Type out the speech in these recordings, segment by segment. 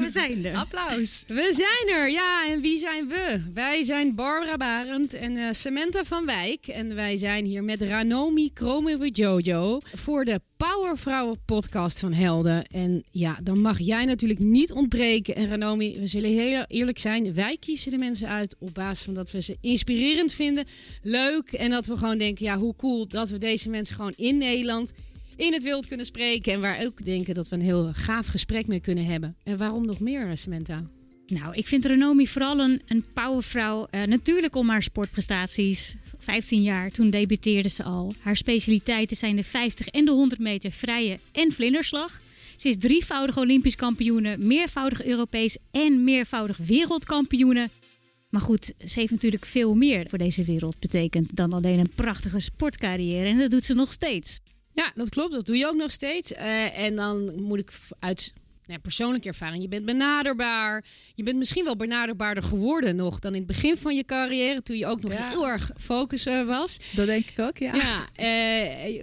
we zijn er. Applaus. We zijn er, ja. En wie zijn we? Wij zijn Barbara Barend en uh, Samantha van Wijk. En wij zijn hier met Ranomi Kromewe Jojo voor de Powervrouwen podcast van Helden. En ja, dan mag jij natuurlijk niet ontbreken. En Ranomi, we zullen heel eerlijk zijn. Wij kiezen de mensen uit op basis van dat we ze inspirerend vinden, leuk. En dat we gewoon denken, ja, hoe cool dat we deze mensen gewoon in Nederland in het wild kunnen spreken. En waar ook denken dat we een heel gaaf gesprek mee kunnen hebben. En waarom nog meer, Samantha? Nou, ik vind Renomi vooral een, een powervrouw. Uh, natuurlijk om haar sportprestaties. 15 jaar, toen debuteerde ze al. Haar specialiteiten zijn de 50 en de 100 meter vrije en vlinderslag. Ze is drievoudig Olympisch kampioene, meervoudig Europees en meervoudig wereldkampioene. Maar goed, ze heeft natuurlijk veel meer voor deze wereld betekend dan alleen een prachtige sportcarrière. En dat doet ze nog steeds. Ja, dat klopt. Dat doe je ook nog steeds. Uh, en dan moet ik uit nou, persoonlijke ervaring. Je bent benaderbaar. Je bent misschien wel benaderbaarder geworden nog dan in het begin van je carrière. Toen je ook nog heel erg focus was. Dat denk ik ook, ja. Ja,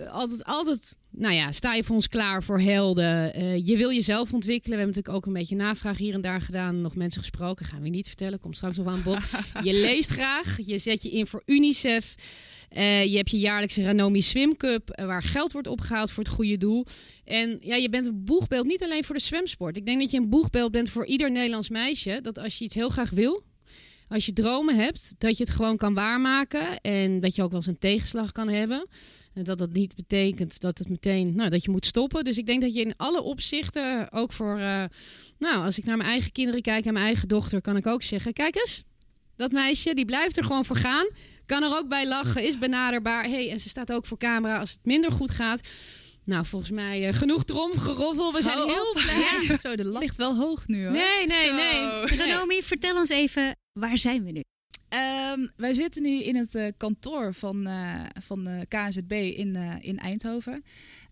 uh, altijd, altijd nou ja, sta je voor ons klaar voor helden. Uh, je wil jezelf ontwikkelen. We hebben natuurlijk ook een beetje navraag hier en daar gedaan. Nog mensen gesproken. Gaan we niet vertellen. Komt straks nog aan bod. je leest graag. Je zet je in voor UNICEF. Uh, je hebt je jaarlijkse Ranomi Swim Cup, uh, waar geld wordt opgehaald voor het goede doel. En ja, je bent een boegbeeld niet alleen voor de zwemsport. Ik denk dat je een boegbeeld bent voor ieder Nederlands meisje. Dat als je iets heel graag wil, als je dromen hebt, dat je het gewoon kan waarmaken. En dat je ook wel eens een tegenslag kan hebben. En dat dat niet betekent dat het meteen, nou, dat je moet stoppen. Dus ik denk dat je in alle opzichten, ook voor, uh, nou, als ik naar mijn eigen kinderen kijk en mijn eigen dochter, kan ik ook zeggen: kijk eens, dat meisje die blijft er gewoon voor gaan. Kan er ook bij lachen, is benaderbaar. Hey, en ze staat ook voor camera als het minder goed gaat. Nou, volgens mij uh, genoeg tromgeroffel. We zijn heel blij. Ja. Zo, de lat ligt wel hoog nu hoor. Nee, nee, nee. Renomi, vertel ons even, waar zijn we nu? Um, wij zitten nu in het uh, kantoor van, uh, van de KNZB in, in Eindhoven.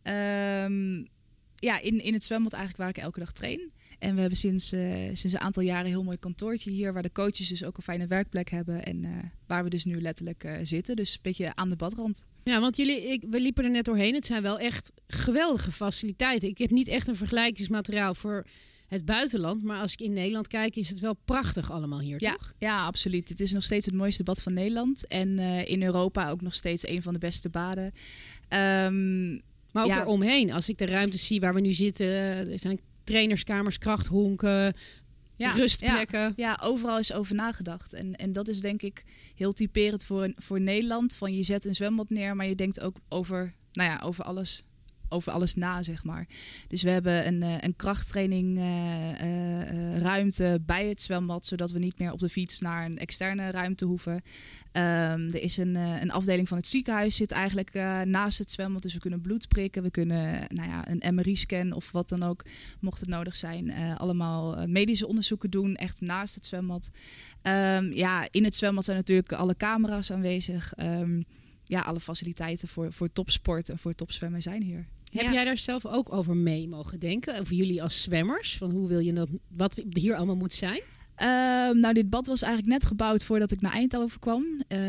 Um, ja, in, in het zwembad eigenlijk waar ik elke dag train. En we hebben sinds, uh, sinds een aantal jaren een heel mooi kantoortje hier, waar de coaches dus ook een fijne werkplek hebben. En uh, waar we dus nu letterlijk uh, zitten. Dus een beetje aan de badrand. Ja, want jullie, ik, we liepen er net doorheen. Het zijn wel echt geweldige faciliteiten. Ik heb niet echt een vergelijkingsmateriaal voor het buitenland. Maar als ik in Nederland kijk, is het wel prachtig allemaal hier, ja, toch? Ja, absoluut. Het is nog steeds het mooiste bad van Nederland. En in Europa ook nog steeds een van de beste baden. Um, maar ook ja. eromheen. Als ik de ruimte zie waar we nu zitten, er zijn trainerskamers, krachthonken, ja, rustplekken. Ja, ja, overal is over nagedacht. En, en dat is denk ik heel typerend voor, voor Nederland. Van je zet een zwembad neer, maar je denkt ook over, nou ja, over alles over alles na, zeg maar. Dus we hebben een, uh, een krachttraining uh, uh, ruimte bij het zwembad, zodat we niet meer op de fiets naar een externe ruimte hoeven. Um, er is een, een afdeling van het ziekenhuis zit eigenlijk naast het zwembad, dus we kunnen bloed prikken, we kunnen nou ja, een MRI-scan of wat dan ook, mocht het nodig zijn, allemaal medische onderzoeken doen, echt naast het zwembad. Um, ja, in het zwembad zijn natuurlijk alle camera's aanwezig. Um, ja, alle faciliteiten voor, voor topsport en voor topzwemmen zijn hier. Heb jij daar zelf ook over mee mogen denken? Over jullie als zwemmers? Van hoe wil je dat, wat hier allemaal moet zijn? Uh, nou, dit bad was eigenlijk net gebouwd voordat ik naar Eindhoven kwam. Uh,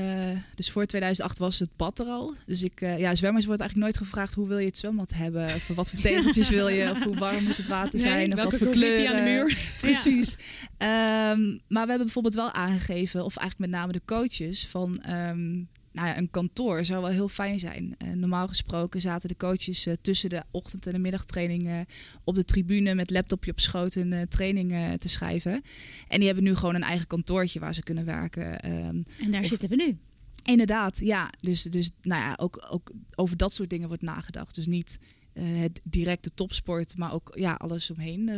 dus voor 2008 was het bad er al. Dus ik, uh, ja, zwemmers wordt eigenlijk nooit gevraagd hoe wil je het zwembad hebben? Of wat voor tegeltjes wil je? Of hoe warm moet het water zijn? Nee, of wat voor kleuren? aan de muur. Precies. Ja. Um, maar we hebben bijvoorbeeld wel aangegeven, of eigenlijk met name de coaches, van um, nou ja, een kantoor zou wel heel fijn zijn. Uh, normaal gesproken zaten de coaches uh, tussen de ochtend- en de middagtrainingen op de tribune met laptopje op schoot hun uh, trainingen te schrijven. En die hebben nu gewoon een eigen kantoortje waar ze kunnen werken. Um, en daar of, zitten we nu. Inderdaad, ja. Dus, dus nou ja, ook, ook over dat soort dingen wordt nagedacht. Dus niet het directe topsport, maar ook ja, alles omheen.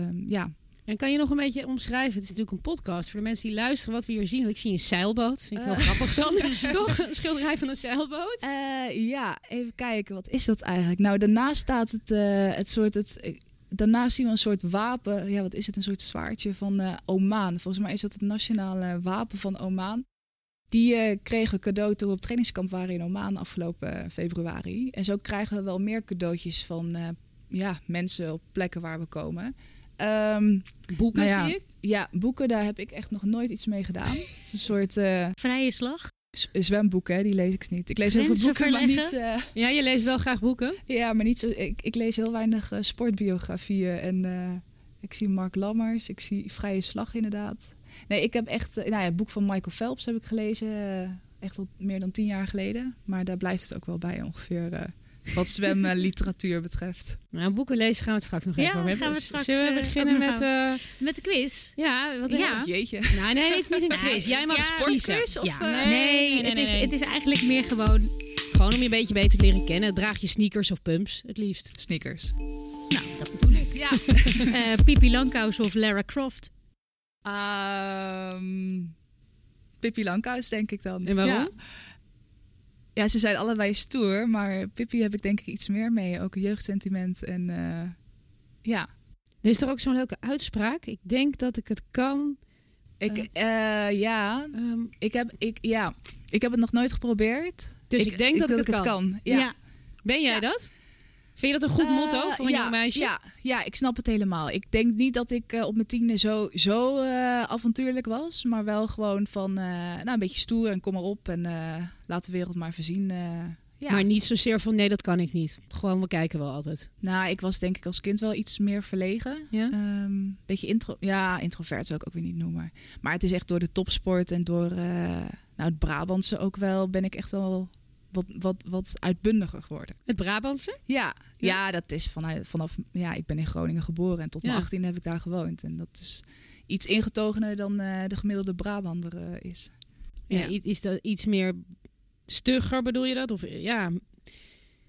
Um, ja. En kan je nog een beetje omschrijven? Het is natuurlijk een podcast voor de mensen die luisteren wat we hier zien. Want ik zie een zeilboot. Vind ik heel uh. grappig dan. Toch? Een schilderij van een zeilboot? Uh, ja, even kijken. Wat is dat eigenlijk? Nou, daarnaast staat het, uh, het soort... Het, daarnaast zien we een soort wapen. Ja, wat is het? Een soort zwaardje van Oman. Volgens mij is dat het nationale wapen van Oman. Die kregen cadeau toen we op trainingskamp waren in Oman afgelopen februari. En zo krijgen we wel meer cadeautjes van ja, mensen op plekken waar we komen. Um, boeken nou ja, zie ik? Ja, boeken, daar heb ik echt nog nooit iets mee gedaan. Het is een soort... Uh, Vrije slag? Zwemboeken, die lees ik niet. Ik lees heel veel boeken, maar niet... Uh, ja, je leest wel graag boeken? Ja, maar niet zo... Ik, ik lees heel weinig uh, sportbiografieën en... Ik zie Mark Lammers. Ik zie Vrije Slag inderdaad. Nee, ik heb echt... eh, nou ja, het boek van Michael Phelps heb ik gelezen. eh, echt al meer dan tien jaar geleden. Maar daar blijft het ook wel bij ongeveer... wat zwemliteratuur betreft. Nou, boeken lezen gaan we het straks nog Ja, even over gaan we straks, Zullen we eh, beginnen met... eh, Met de quiz. ja, wat Ja. Jeetje. Nou, nee, het is niet een Nee, quiz. Jij mag ja, sportquiz of, eh, Nee, het, is, het is eigenlijk meer gewoon... Gewoon om je een beetje beter te leren kennen. Draag je sneakers of pumps, het liefst. Sneakers. Nou, dat bedoel ik. Ja. Eh Pipi Langkous of Lara Croft. Ehm Pippi Lankhuis, denk ik dan. En waarom? Ja. Ze zijn allebei stoer, maar Pippi heb ik denk ik iets meer mee. Ook een jeugdsentiment en eh, ja. Er is toch ook zo'n leuke uitspraak? Ik denk dat ik het kan. Ik, eh, ja, Ehm, ik heb, ik, ja, ik heb het nog nooit geprobeerd. dus ik, denk dat ik het kan. Ja. Ben jij Ja. dat? Vind je dat een goed Eh, motto voor een ja, jong meisje? Ja, ja, ik snap het helemaal. Ik denk niet dat ik eh, op mijn tiende zo, zo eh, avontuurlijk was. Maar wel gewoon van nou, een beetje stoer en kom maar op. En laat de wereld maar voorzien. ja. Maar niet zozeer van nee, dat kan ik niet. Gewoon, we kijken wel altijd. Nou, ik was denk ik als kind wel iets meer verlegen. Ja? Ehm beetje intro, ja, introvert zou ik ook weer niet noemen. Maar het is echt door de topsport en door nou, het Brabantse ook wel, ben ik echt wel wat, wat, wat uitbundiger geworden. Het Brabantse? Ja, ja. dat is vanuit, vanaf, ja, ik ben in Groningen geboren en tot mijn Ja. 18 heb ik daar gewoond. En dat is iets ingetogener dan eh, de gemiddelde Brabander eh, is. Ja. Ja. iets, is dat iets meer stugger bedoel je dat? Of ja,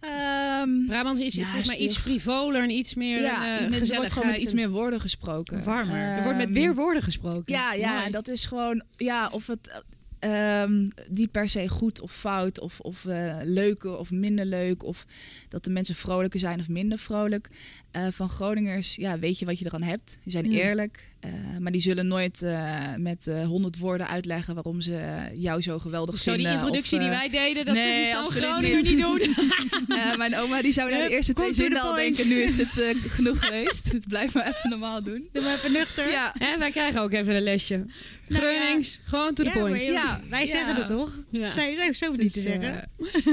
Ehm, Brabant is Ja, volgens mij iets frivoler en iets meer ja, eh, er wordt gewoon met iets en meer woorden gesproken. warmer. er wordt met Ehm, weer woorden gesproken. Ja, ja Mooi. dat is gewoon, ja, of het ehm niet per se goed of fout, of, of eh, leuker of minder leuk, of dat de mensen vrolijker zijn of minder vrolijk. Eh, van Groningers, ja, weet je wat je eraan hebt. Die zijn Ja. eerlijk, eh, maar die zullen nooit eh, met honderd woorden uitleggen waarom ze jou zo geweldig Zo die vinden. introductie of, die eh, wij deden, dat nee, ze absoluut Groninger niet. niet doen. eh, mijn oma die zou na de eerste twee zinnen al denken, nu is het genoeg geweest. Blijf maar even normaal doen. Doe maar even nuchter. Ja, Hè, wij krijgen ook even een lesje. Nou ja. Gronings, gewoon to the Ja, point. joh, Ja, wij ja. zeggen het toch? Ja. Zou je zo niet te zeggen?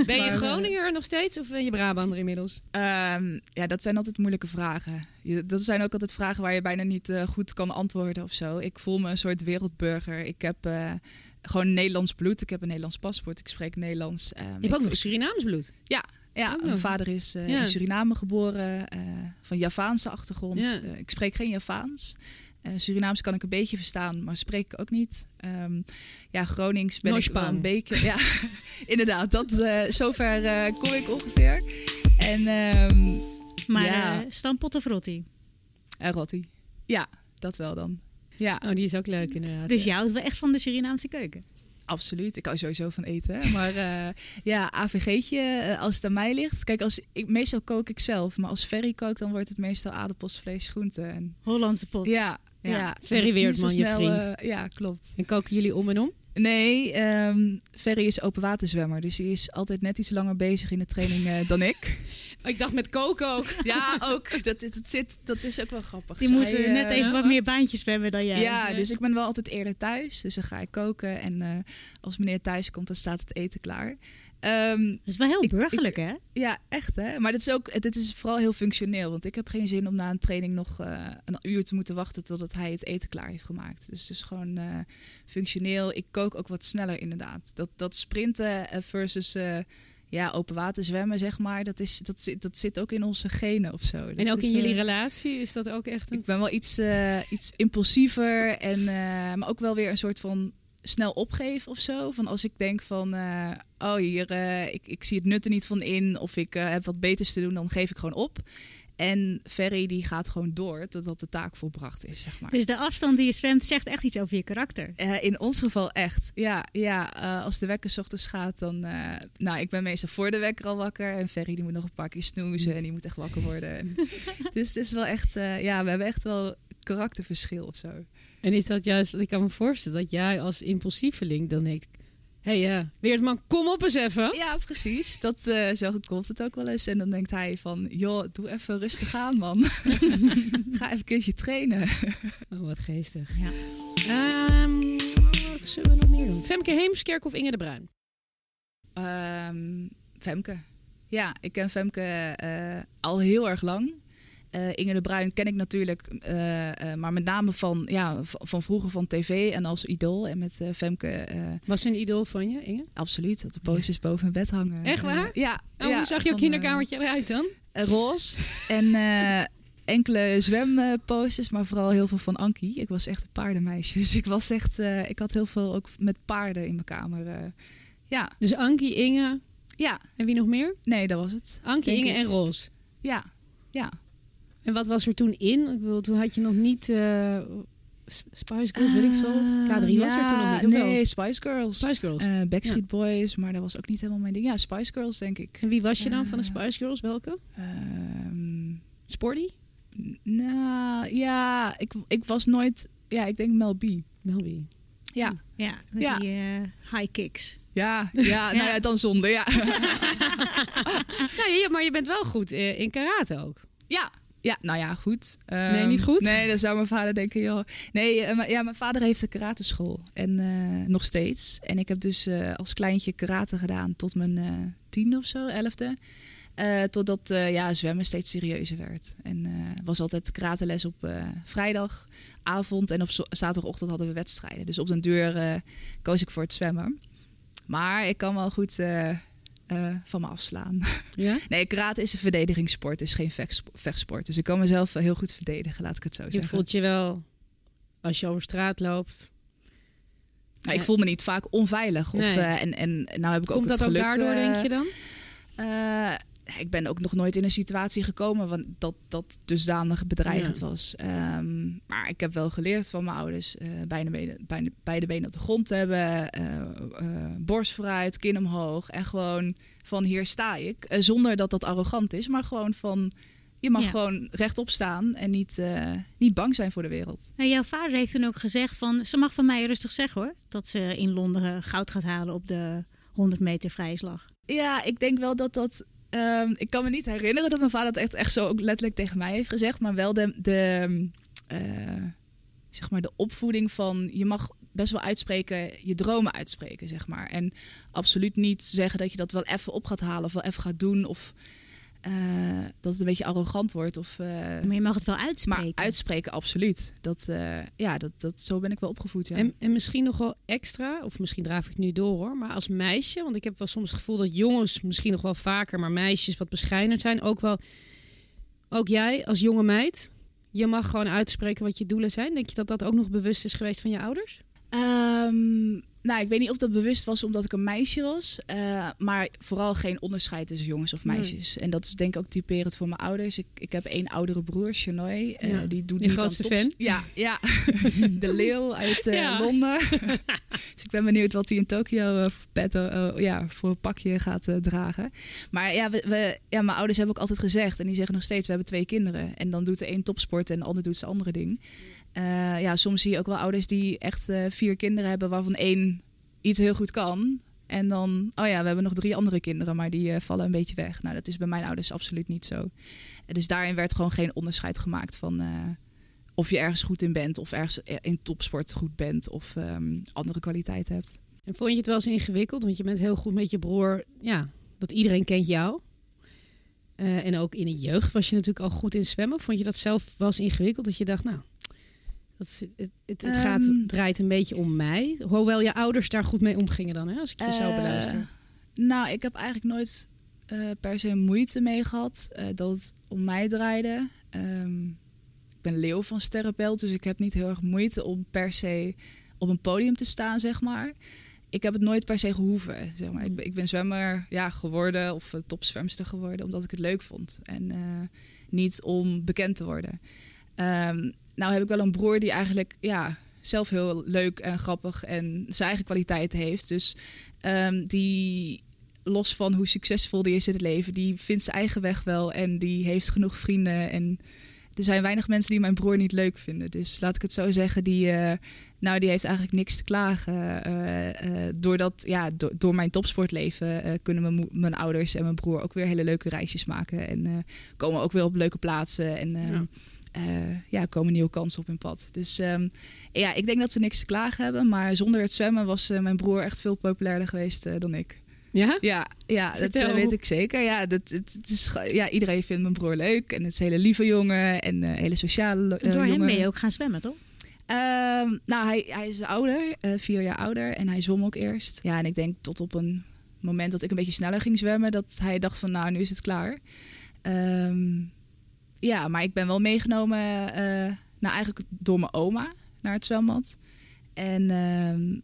Ben je Groninger nog steeds of ben je Brabander inmiddels? Ehm, ja, dat zijn altijd moeilijke vragen. Je- Dat zijn ook altijd vragen waar je bijna niet eh, goed kan antwoorden of zo. Ik voel me een soort wereldburger. Ik heb eh, gewoon Nederlands bloed. Ik heb een Nederlands paspoort. Ik spreek Nederlands. Ehm, Je ik- hebt ook nog Surinaams bloed. Ja, Ook nog. mijn vader is Ja. in Suriname geboren, van Javaanse achtergrond. Ja. Ik spreek geen Javaans. Surinaams kan ik een beetje verstaan, maar spreek ik ook niet. Ehm, ja, Gronings ben ik een beetje. Ja, inderdaad, dat, zover kom ik ongeveer. En ehm Maar ja. eh, stampot of rotti? en Rotti. Ja, dat wel dan. Ja, Oh, die is ook leuk inderdaad. Dus jij houdt wel echt van de Surinaamse keuken. absoluut. Ik hou sowieso van eten. Maar eh, ja, AVG'tje, eh, als het aan mij ligt. Kijk, als ik, meestal kook ik zelf. Maar als Ferry kookt, dan wordt het meestal aardappels, vlees, groenten. En Hollandse pot. Ja, Ja. ja. Ferry Weertman, je snel, vriend. eh, ja, klopt. En koken jullie om en om? Nee, ehm Ferry is open waterzwemmer. Dus die is altijd net iets langer bezig in de training eh, dan ik. Ik dacht met koken ook. Ja, ook. Dat, dat, zit, dat is ook wel grappig. Die Zij, moeten eh, net even wat meer baantjes zwemmen dan jij. Ja, dus ik ben wel altijd eerder thuis. Dus dan ga ik koken. En eh, als meneer thuis komt, dan staat het eten klaar. Dat is wel heel Ik- burgerlijk, hè? ja, echt hè. Maar dit is ook, dit is vooral heel functioneel. Want ik heb geen zin om na een training nog eh, een uur te moeten wachten totdat hij het eten klaar heeft gemaakt. Dus het is gewoon eh, functioneel. Ik kook ook wat sneller inderdaad. Dat, dat sprinten eh, versus ja, open water zwemmen, zeg maar. Dat, is, dat, zit, dat zit ook in onze genen of zo. En ook is, in jullie relatie is dat ook echt een... Ik ben wel iets, iets impulsiever. En, maar ook wel weer een soort van snel opgeven of zo. Van als ik denk van, eh, oh hier, eh, ik, ik zie het nut er niet van in. Of ik eh, heb wat beters te doen, dan geef ik gewoon op. En Ferry die gaat gewoon door totdat de taak volbracht is, zeg maar. Dus de afstand die je zwemt zegt echt iets over je karakter. In ons geval echt. Ja, ja als de wekker 's ochtends gaat, dan... nou, ik ben meestal voor de wekker al wakker. En Ferry die moet nog een paar keer snoezen en die moet echt wakker worden. En, dus het is wel echt... ja, we hebben echt wel karakterverschil of zo. En is dat juist, ik kan me voorstellen dat jij als impulsieveling dan denkt... Hé, hey, ja, Weertman, kom op eens even. Ja, precies. Dat eh zo komt het ook wel eens. En dan denkt hij van, joh, doe even rustig aan, man. Ga even een keertje trainen. Oh, wat geestig. Ja. Ehm, wat zullen we nog meer doen? Femke Heemskerk of Inge de Bruin? Ehm, Femke. Ja, ik ken Femke eh, al heel erg lang. Uh, Inge de Bruin ken ik natuurlijk, uh, uh, maar met name van, ja, van vroeger van tv en als idool. En met Femke. Was ze een idool van je, Inge? Absoluut, dat de posters ja. boven mijn bed hangen. Echt waar? ja. Oh, ja, hoe zag je kinderkamertje eruit dan? roze. en enkele zwemposters, maar vooral heel veel van Ankie. Ik was echt een paardenmeisje. Dus ik was echt, ik had heel veel ook met paarden in mijn kamer. ja. Dus Ankie, Inge. Ja. En wie nog meer? Nee, dat was het. Ankie, Inge en Roos. Ja, ja. En wat was er toen in? Ik bedoel, toen had je nog niet uh, Spice Girls, weet ik veel. K3 ja, was er toen nog niet. Nee, Spice Girls. Spice Girls. Uh, Backstreet ja. Boys, maar dat was ook niet helemaal mijn ding. Ja, Spice Girls, denk ik. En wie was je dan van de Spice Girls? Welke? Uh, Sporty? Nou, ja, ik, ik was nooit... Ja, ik denk Mel B. Mel B. Ja. Ja, met ja. die uh, high kicks. Ja, ja, nou ja, dan zonder, ja. nou, ja, maar je bent wel goed in karate ook. Ja, ja, nou ja, goed. Um, nee, niet goed? Nee, dan zou mijn vader denken, joh. Nee, uh, ja, mijn vader heeft een karateschool. En uh, nog steeds. En ik heb dus uh, als kleintje karate gedaan tot mijn tien of zo, elfde. totdat ja, zwemmen steeds serieuzer werd. En was altijd karateles op vrijdagavond. En op zaterdagochtend hadden we wedstrijden. Dus op den duur koos ik voor het zwemmen. Maar ik kan wel goed uh, van me afslaan. Ja? Nee, karate is een verdedigingssport, is geen vechtsport. Dus ik kan mezelf heel goed verdedigen, laat ik het zo je zeggen. Je voelt je wel, als je over straat loopt... Nou, ik voel me niet vaak onveilig. Of, nee. uh, en, en nou heb ik Komt ook het dat geluk... ook daardoor, denk je dan? Ik ben ook nog nooit in een situatie gekomen want dat dat dusdanig bedreigend ja. was. Um, maar ik heb wel geleerd van mijn ouders uh, beide, benen, beide, beide benen op de grond te hebben, uh, borst vooruit, kin omhoog en gewoon van hier sta ik. zonder dat dat arrogant is, maar gewoon van je mag Ja. gewoon rechtop staan en niet, niet bang zijn voor de wereld. Nou, jouw vader heeft toen ook gezegd van... Ze mag van mij rustig zeggen hoor. Dat ze in Londen goud gaat halen op de 100 meter vrije slag. Ja, ik denk wel dat dat Um, ik kan me niet herinneren dat mijn vader het echt, echt zo ook letterlijk tegen mij heeft gezegd. Maar wel de, de, uh, zeg maar de opvoeding van je mag best wel uitspreken, je dromen uitspreken, zeg maar. En absoluut niet zeggen dat je dat wel even op gaat halen of wel even gaat doen. Of uh, dat het een beetje arrogant wordt. Of, uh, maar je mag het wel uitspreken. Maar uitspreken, absoluut. Dat, uh, ja, dat, dat, zo ben ik wel opgevoed. Ja. En, en misschien nog wel extra, of misschien draaf ik het nu door hoor. Maar als meisje, want ik heb wel soms het gevoel dat jongens misschien nog wel vaker, maar meisjes wat bescheidener zijn. Ook wel, ook jij als jonge meid, je mag gewoon uitspreken wat je doelen zijn. Denk je dat dat ook nog bewust is geweest van je ouders? Um, nou, ik weet niet of dat bewust was omdat ik een meisje was. Uh, maar vooral geen onderscheid tussen jongens of meisjes. Nee. En dat is denk ik ook typerend voor mijn ouders. Ik, ik heb één oudere broer, Chenoy. Uh, ja. die doet Je niet grootste aan fan? Ja, ja. de leeuw uit uh, Ja. Londen. dus ik ben benieuwd wat hij in Tokio pet, uh, ja, voor een pakje gaat dragen. Maar ja, we, we, ja, mijn ouders hebben ook altijd gezegd... en die zeggen nog steeds, we hebben twee kinderen. En dan doet de een topsport en de ander doet zijn andere ding. Uh, ja, soms zie je ook wel ouders die echt uh, vier kinderen hebben... waarvan één iets heel goed kan. En dan, oh ja, we hebben nog drie andere kinderen... maar die uh, vallen een beetje weg. Nou, dat is bij mijn ouders absoluut niet zo. Dus daarin werd gewoon geen onderscheid gemaakt van... of je ergens goed in bent... of ergens in topsport goed bent... of um, andere kwaliteiten hebt. En vond je het wel eens ingewikkeld? Want je bent heel goed met je broer. Ja, dat iedereen kent jou. En ook in de jeugd was je natuurlijk al goed in zwemmen. Vond je dat zelf wel eens ingewikkeld? Dat je dacht, nou, dat, het, het, het gaat, Ehm. het draait een beetje om mij. Hoewel je ouders daar goed mee omgingen dan, hè, als ik je zo Eh, beluister. Nou, ik heb eigenlijk nooit uh, per se moeite mee gehad uh, dat het om mij draaide. Um, ik ben leeuw van Sterrenbelt, dus ik heb niet heel erg moeite om per se op een podium te staan, zeg maar. Ik heb het nooit per se gehoeven, zeg maar. Ik, ben, ik ben zwemmer ja, geworden of topzwemster geworden omdat ik het leuk vond. En niet om bekend te worden. Um, nou heb ik wel een broer die eigenlijk ja, zelf heel leuk en grappig en zijn eigen kwaliteiten heeft. Dus um, die los van hoe succesvol die is in het leven, die vindt zijn eigen weg wel en die heeft genoeg vrienden. En er zijn weinig mensen die mijn broer niet leuk vinden. Dus laat ik het zo zeggen, die, uh, nou, die heeft eigenlijk niks te klagen. Uh, uh, doordat, ja, do door mijn topsportleven kunnen mijn, ouders en mijn broer ook weer hele leuke reisjes maken. En komen ook weer op leuke plaatsen. En ja. Uh, ja, komen nieuwe kansen op hun pad. Dus um, ja, ik denk dat ze niks te klagen hebben. Maar zonder het zwemmen was uh, mijn broer echt veel populairder geweest uh, dan ik. Ja? Ja, ja dat Vertel. eh, weet ik zeker. Ja, dat, het, het is, ja, iedereen vindt mijn broer leuk. En het is een hele lieve jongen en een hele sociale eh, Door hem jongen. ben je ook gaan zwemmen, toch? Ehm, nou, hij, hij is ouder, eh, vier jaar ouder. En hij zwom ook eerst. Ja, en ik denk tot op een moment dat ik een beetje sneller ging zwemmen... dat hij dacht van, nou, nu is het klaar. Ehm, ja, maar ik ben wel meegenomen... nou, eigenlijk door mijn oma naar het zwembad. En ehm,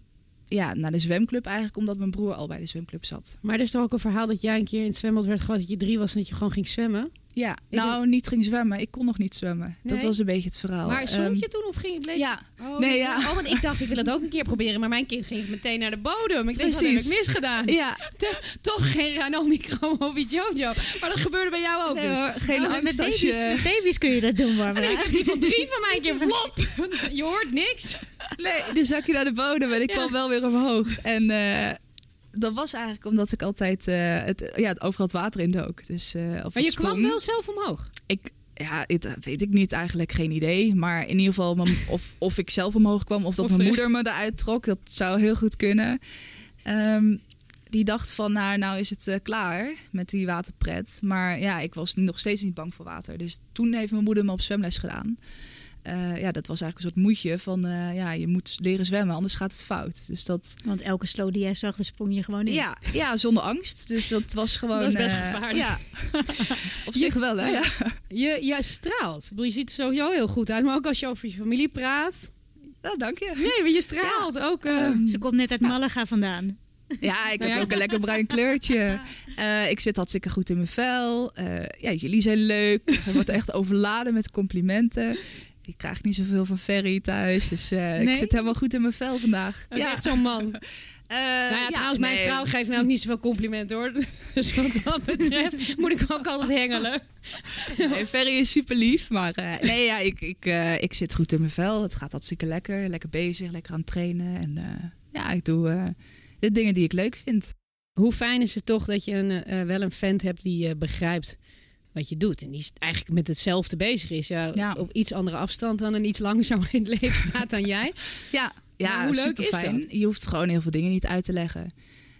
ja, naar de zwemclub eigenlijk... omdat mijn broer al bij de zwemclub zat. Maar er is toch ook een verhaal dat jij een keer in het zwembad werd gegooid dat je drie was en dat je gewoon ging zwemmen. Ja, nou, niet ging zwemmen. Ik kon nog niet zwemmen. Dat was een beetje het verhaal. maar zwom Ehm, je toen of ging bleef je- Ja, Oh, Nee, dat- ja. oh, want ik dacht ik wil het ook een keer proberen, maar mijn kind ging meteen naar de bodem. Ik denk, wat heb ik Precies. misgedaan? ja. Toch geen Ranomi Chromobi Jojo. Maar dat gebeurde bij jou ook Nee, dus. hoor, geen angst met, je- met baby's kun je dat doen, En Barbara. ik dacht die van drie van mij een keer flop. Je hoort niks. Nee, dan zak je naar de bodem en ik Ja. kwam wel weer omhoog. En eh, dat was eigenlijk omdat ik altijd eh, het, ja, het overal het water in dook. Dus, eh, of Maar je sprong. kwam wel zelf omhoog. Ik, ja, dat weet ik niet eigenlijk, geen idee. Maar in ieder geval mijn- of, of ik zelf omhoog kwam of dat Of mijn er- moeder me eruit trok. Dat zou heel goed kunnen. Ehm, die dacht van, nou, nou is het eh, klaar met die waterpret. Maar ja, ik was nog steeds niet bang voor water. Dus toen heeft mijn moeder me op zwemles gedaan. Eh, ja, dat was eigenlijk een soort moedje van, eh, ja, je moet leren zwemmen, anders gaat het fout. Dus dat, Want elke slow die jij zag, daar sprong je gewoon in. ja, ja, zonder angst. Dus dat was gewoon... Dat is best eh, gevaarlijk. Ja, op zich wel, hè? Ja. Je, je straalt. Ik bedoel, Je ziet er sowieso heel goed uit. Maar ook als je over je familie praat. Nou, dank je. Nee, maar je straalt ook. eh, Ehm, Ze komt net uit Malaga vandaan. Ja, ik Nou heb ja. ook een lekker bruin kleurtje. Ik zit hartstikke goed in mijn vel. Ja, jullie zijn leuk. Ik word echt overladen met complimenten. Ik krijg niet zoveel van Ferry thuis. Dus eh, Nee? ik zit helemaal goed in mijn vel vandaag. dat is echt zo'n man. Eh, Nou ja, trouwens, mijn vrouw geeft mij ook niet zoveel complimenten hoor. Dus wat dat betreft moet ik ook altijd hengelen. Nee, Ferry is super lief. Maar eh, nee, ja, ik, ik, eh, ik zit goed in mijn vel. Het gaat hartstikke lekker. Lekker bezig, lekker aan het trainen. En eh, ja, ik doe eh, de dingen die ik leuk vind. Hoe fijn is het toch dat je een, eh, wel een vent hebt die eh, begrijpt wat je doet. En die eigenlijk met hetzelfde bezig is. Ja, Ja. Op iets andere afstand dan en iets langzamer in het leven staat dan jij. Ja, ja Maar hoe leuk is dat? Je hoeft gewoon heel veel dingen niet uit te leggen.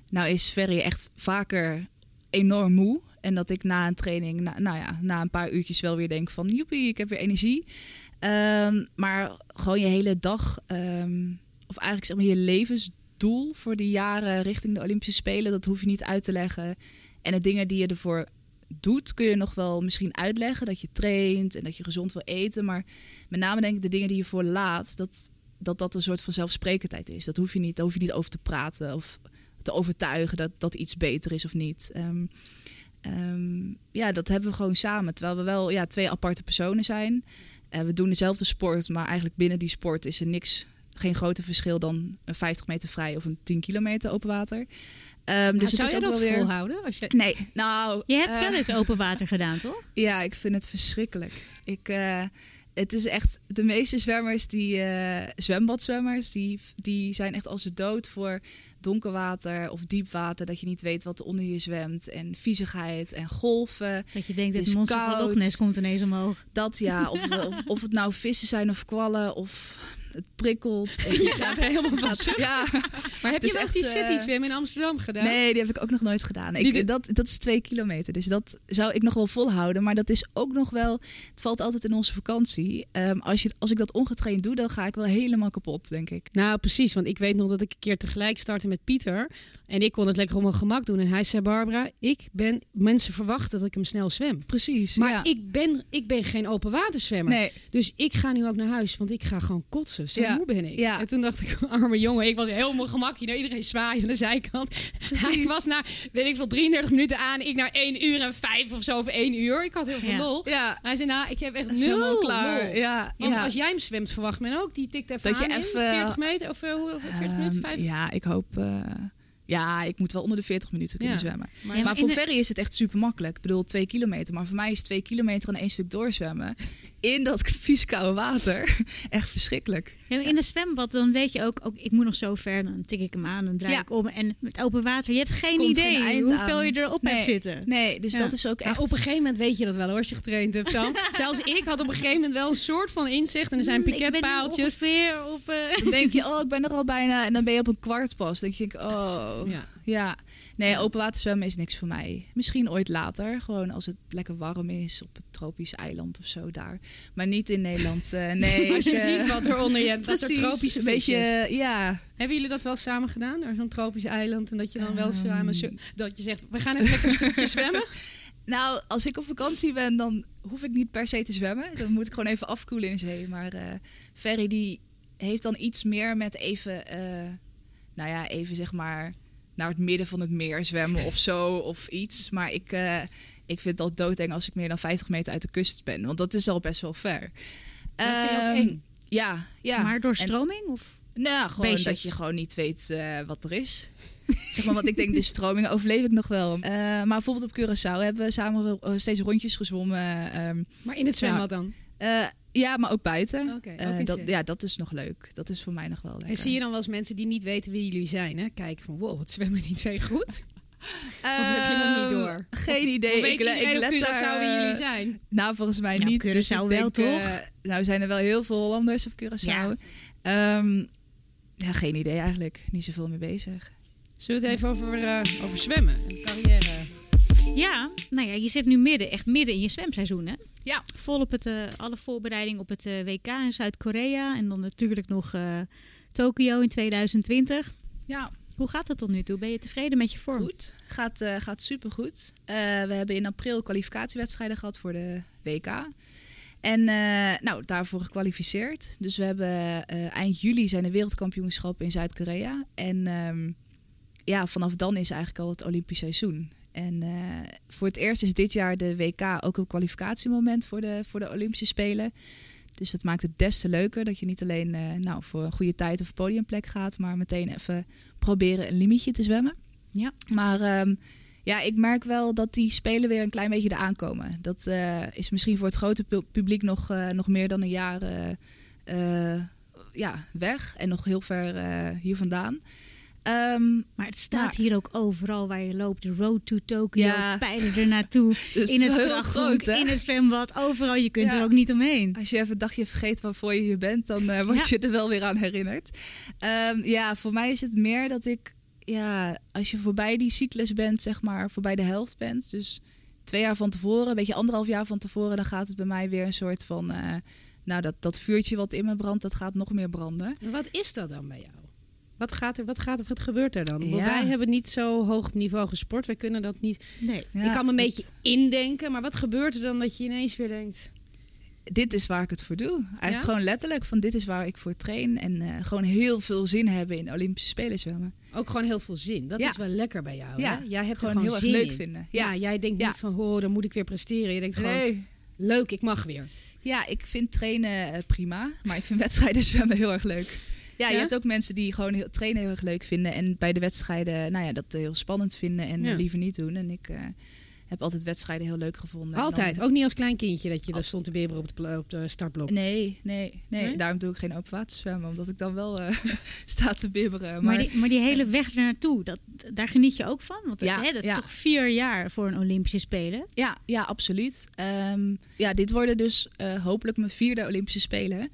Nou is Ferry echt vaker enorm moe. En dat ik na een training, na, nou ja, na een paar uurtjes wel weer denk van... joepie, ik heb weer energie. Ehm, maar gewoon je hele dag, ehm, of eigenlijk zeg maar je levensdoel voor die jaren richting de Olympische Spelen... dat hoef je niet uit te leggen. En de dingen die je ervoor doet, kun je nog wel misschien uitleggen. Dat je traint en dat je gezond wil eten. Maar met name denk ik de dingen die je voor laat... dat dat dat een soort van zelfsprekendheid is. Dat hoef je niet, daar hoef je niet over te praten of te overtuigen dat, dat iets beter is of niet. Ehm, ehm, ja, dat hebben we gewoon samen. Terwijl we wel ja, twee aparte personen zijn. Eh, we doen dezelfde sport, maar eigenlijk binnen die sport is er niks, geen groter verschil dan een 50 meter vrij of een 10 kilometer open water. Ehm, Dus zou je dat weer. volhouden? Als je... Nee, nou. Je hebt eh, wel eens open water gedaan, toch? ja, ik vind het verschrikkelijk. Ik, eh, het is echt, de meeste zwemmers, die eh, zwembadzwemmers, die, die zijn echt als ze dood voor donker water of diep water. Dat je niet weet wat er onder je zwemt. En viezigheid en golven. Dat je denkt, Het dit monster van koud. Loch Ness komt ineens omhoog. Dat ja, of, of, of het nou vissen zijn of kwallen of het prikkelt. En Je gaat er helemaal van stuk. Ja, Maar heb Dus je wel eens die echt, city eh, swim in Amsterdam gedaan? nee, die heb ik ook nog nooit gedaan. Die Ik, dat, dat is twee kilometer, dus dat zou ik nog wel volhouden. Maar dat is ook nog wel, het valt altijd in onze vakantie. Ehm, als, je, als ik dat ongetraind doe, dan ga ik wel helemaal kapot, denk ik. Nou, precies. Want ik weet nog dat ik een keer tegelijk startte met Pieter. En ik kon het lekker op mijn gemak doen. En hij zei, Barbara, ik ben... Mensen verwachten dat ik hem snel zwem. Precies, Maar ja. ik, ben, ik ben geen open waterzwemmer. Nee, Dus ik ga nu ook naar huis, want ik ga gewoon kotsen. Zo Ja. moe ben ik. Ja. En toen dacht ik, arme jongen, ik was mijn gemakje naar iedereen zwaaien aan de zijkant. Hij was na, weet ik veel, 33 minuten aan. Ik naar 1 uur en 5 of zo, of 1 uur. Ik had heel veel Ja. lol. Hij zei, nou, ik heb echt helemaal nul klaar. lol. Ja, Want als jij hem zwemt, verwacht men ook. Die tikt even Dat je aan even- 40 meter of eh, hoe, of 40 minuten, Ehm, 50. ja, ik hoop... eh, ja, ik moet wel onder de 40 minuten kunnen Ja. zwemmen. Ja, Maar, voor de- Ferry is het echt super makkelijk. Ik bedoel, twee kilometer. Maar voor mij is twee kilometer en één stuk doorzwemmen... in dat vies koude water echt verschrikkelijk. Ja, in een zwembad, dan weet je ook, ook, ik moet nog zo ver. Dan tik ik hem aan, dan draai Ja. ik om. En met open water, je hebt geen Komt idee geen hoeveel aan. je erop Nee. hebt zitten. Nee, dus Ja. dat is ook Ja, echt... op een gegeven moment weet je dat wel hoor, als je getraind hebt. Zo. Zelfs ik had op een gegeven moment wel een soort van inzicht. En er zijn Ik ben nu piketpaaltjes. ongeveer op... eh, Dan denk je, oh, ik ben er al bijna. En dan ben je op een kwart pas. Dan denk je, oh, Ja. Nee, open water zwemmen is niks voor mij. Misschien ooit later, gewoon als het lekker warm is op een tropisch eiland of zo daar. Maar niet in Nederland. eh, nee, Als je ik, eh, ziet wat eronder je hebt, dat er tropische beetje, ja. Hebben jullie dat wel samen gedaan? Naar zo'n tropisch eiland en dat je dan wel Ehm. samen... Dat je zegt, we gaan even lekker een stukje zwemmen? Nou, als ik op vakantie ben, dan hoef ik niet per se te zwemmen. Dan moet ik gewoon even afkoelen in zee. Maar eh Ferry die heeft dan iets meer met even, nou ja, even zeg maar naar het midden van het meer zwemmen of zo of iets. Maar ik, eh, ik vind het al doodeng als ik meer dan 50 meter uit de kust ben, want dat is al best wel ver. Dat vind je ook Ehm? Ja, ja. Maar door En- stroming? Of? nou, gewoon Beestjes. dat je gewoon niet weet eh, wat er is. zeg maar, want ik denk, de stroming overleef ik nog wel. Eh, maar bijvoorbeeld op Curaçao hebben we samen steeds rondjes gezwommen. ehm, Maar in het zwembad dan? Eh, ja, maar ook buiten. Ook Eh, dat, ja, dat is nog leuk. Dat is voor mij nog wel lekker. En zie je dan wel eens mensen die niet weten wie jullie zijn, hè? Kijken van, wow, wat zwemmen die twee goed? Of heb je dat niet Ehm, door? Geen idee. Of weet ik, ik op let Curaçao daar, wie eh, jullie zijn? Nou, volgens mij niet. Dus Curaçao wel, denk, toch? eh, nou zijn er wel heel veel Hollanders op Curaçao. Ja. Ja. ja, geen idee eigenlijk. Niet zoveel mee bezig. Zullen we het even over, eh, over zwemmen en carrière? Ja, nou ja, je zit nu midden, echt midden in je zwemseizoen, hè? Ja. Volop het, eh, alle voorbereiding op het eh, WK in Zuid-Korea. En dan natuurlijk nog eh Tokio in 2020. Ja, Hoe gaat het tot nu toe? Ben je tevreden met je vorm? goed. Gaat, gaat supergoed. We hebben in april kwalificatiewedstrijden gehad voor de WK. En nou, daarvoor gekwalificeerd. Dus we hebben eind juli zijn de wereldkampioenschappen in Zuid-Korea. En ehm, ja, vanaf dan is eigenlijk al het Olympisch seizoen. En eh, voor het eerst is dit jaar de WK ook een kwalificatiemoment voor de, voor de Olympische Spelen. Dus dat maakt het des te leuker dat je niet alleen eh, nou, voor een goede tijd of podiumplek gaat, maar meteen even proberen een limietje te zwemmen. Ja. Maar ehm, ja, ik merk wel dat die spelen weer een klein beetje eraan komen. Dat eh, is misschien voor het grote pu- publiek nog, nog meer dan een jaar ja, weg en nog heel ver hier vandaan. Ehm, Maar het staat Maar- hier ook overal waar je loopt. De road to Tokyo, Ja. pijlen er naartoe. dus in het groot, in het zwembad, overal. Je kunt Ja. er ook niet omheen. Als je even een dagje vergeet waarvoor je hier bent, dan eh, word je er wel weer aan herinnerd. Ehm, ja, voor mij is het meer dat ik, ja, als je voorbij die cyclus bent, zeg maar, voorbij de helft bent. Dus twee jaar van tevoren, een beetje anderhalf jaar van tevoren, dan gaat het bij mij weer een soort van, eh, nou, dat, dat vuurtje wat in me brandt, dat gaat nog meer branden. En wat is dat dan bij jou? Wat, gaat er, wat, gaat er, wat gebeurt er dan? Ja. Wij hebben niet zo hoog niveau gesport. Wij kunnen dat niet. Nee. Ja, ik kan me een beetje indenken, maar wat gebeurt er dan dat je ineens weer denkt: Dit is waar ik het voor doe. Eigenlijk Ja? gewoon letterlijk van dit is waar ik voor train. En eh, gewoon heel veel zin hebben in Olympische Spelen zwemmen. ook gewoon heel veel zin? Dat is wel lekker bij jou. Ja, hè? Jij hebt Gewoon er heel gewoon erg leuk in. vinden. Ja, jij denkt niet van, oh, dan moet ik weer presteren. Je denkt gewoon, nee. leuk, ik mag weer. Ja, ik vind trainen eh, prima, maar ik vind wedstrijden zwemmen heel erg leuk. Ja, je hebt ook mensen die gewoon heel, trainen heel erg leuk vinden en bij de wedstrijden, nou ja, dat heel spannend vinden en liever niet doen. En ik eh, heb altijd wedstrijden heel leuk gevonden. En Altijd. dan- Ook niet als klein kindje dat je daar stond te bibberen op, de op de startblok. Nee, nee, nee, Nee? Daarom doe ik geen open water zwemmen, omdat ik dan wel eh, sta te bibberen. Maar, Maar, die, maar die hele weg er naartoe, dat, daar geniet je ook van? Want Ja, hè, dat is ja. toch vier jaar voor een Olympische Spelen? Ja, ja, absoluut. Ehm, ja, dit worden dus eh, hopelijk mijn vierde Olympische Spelen.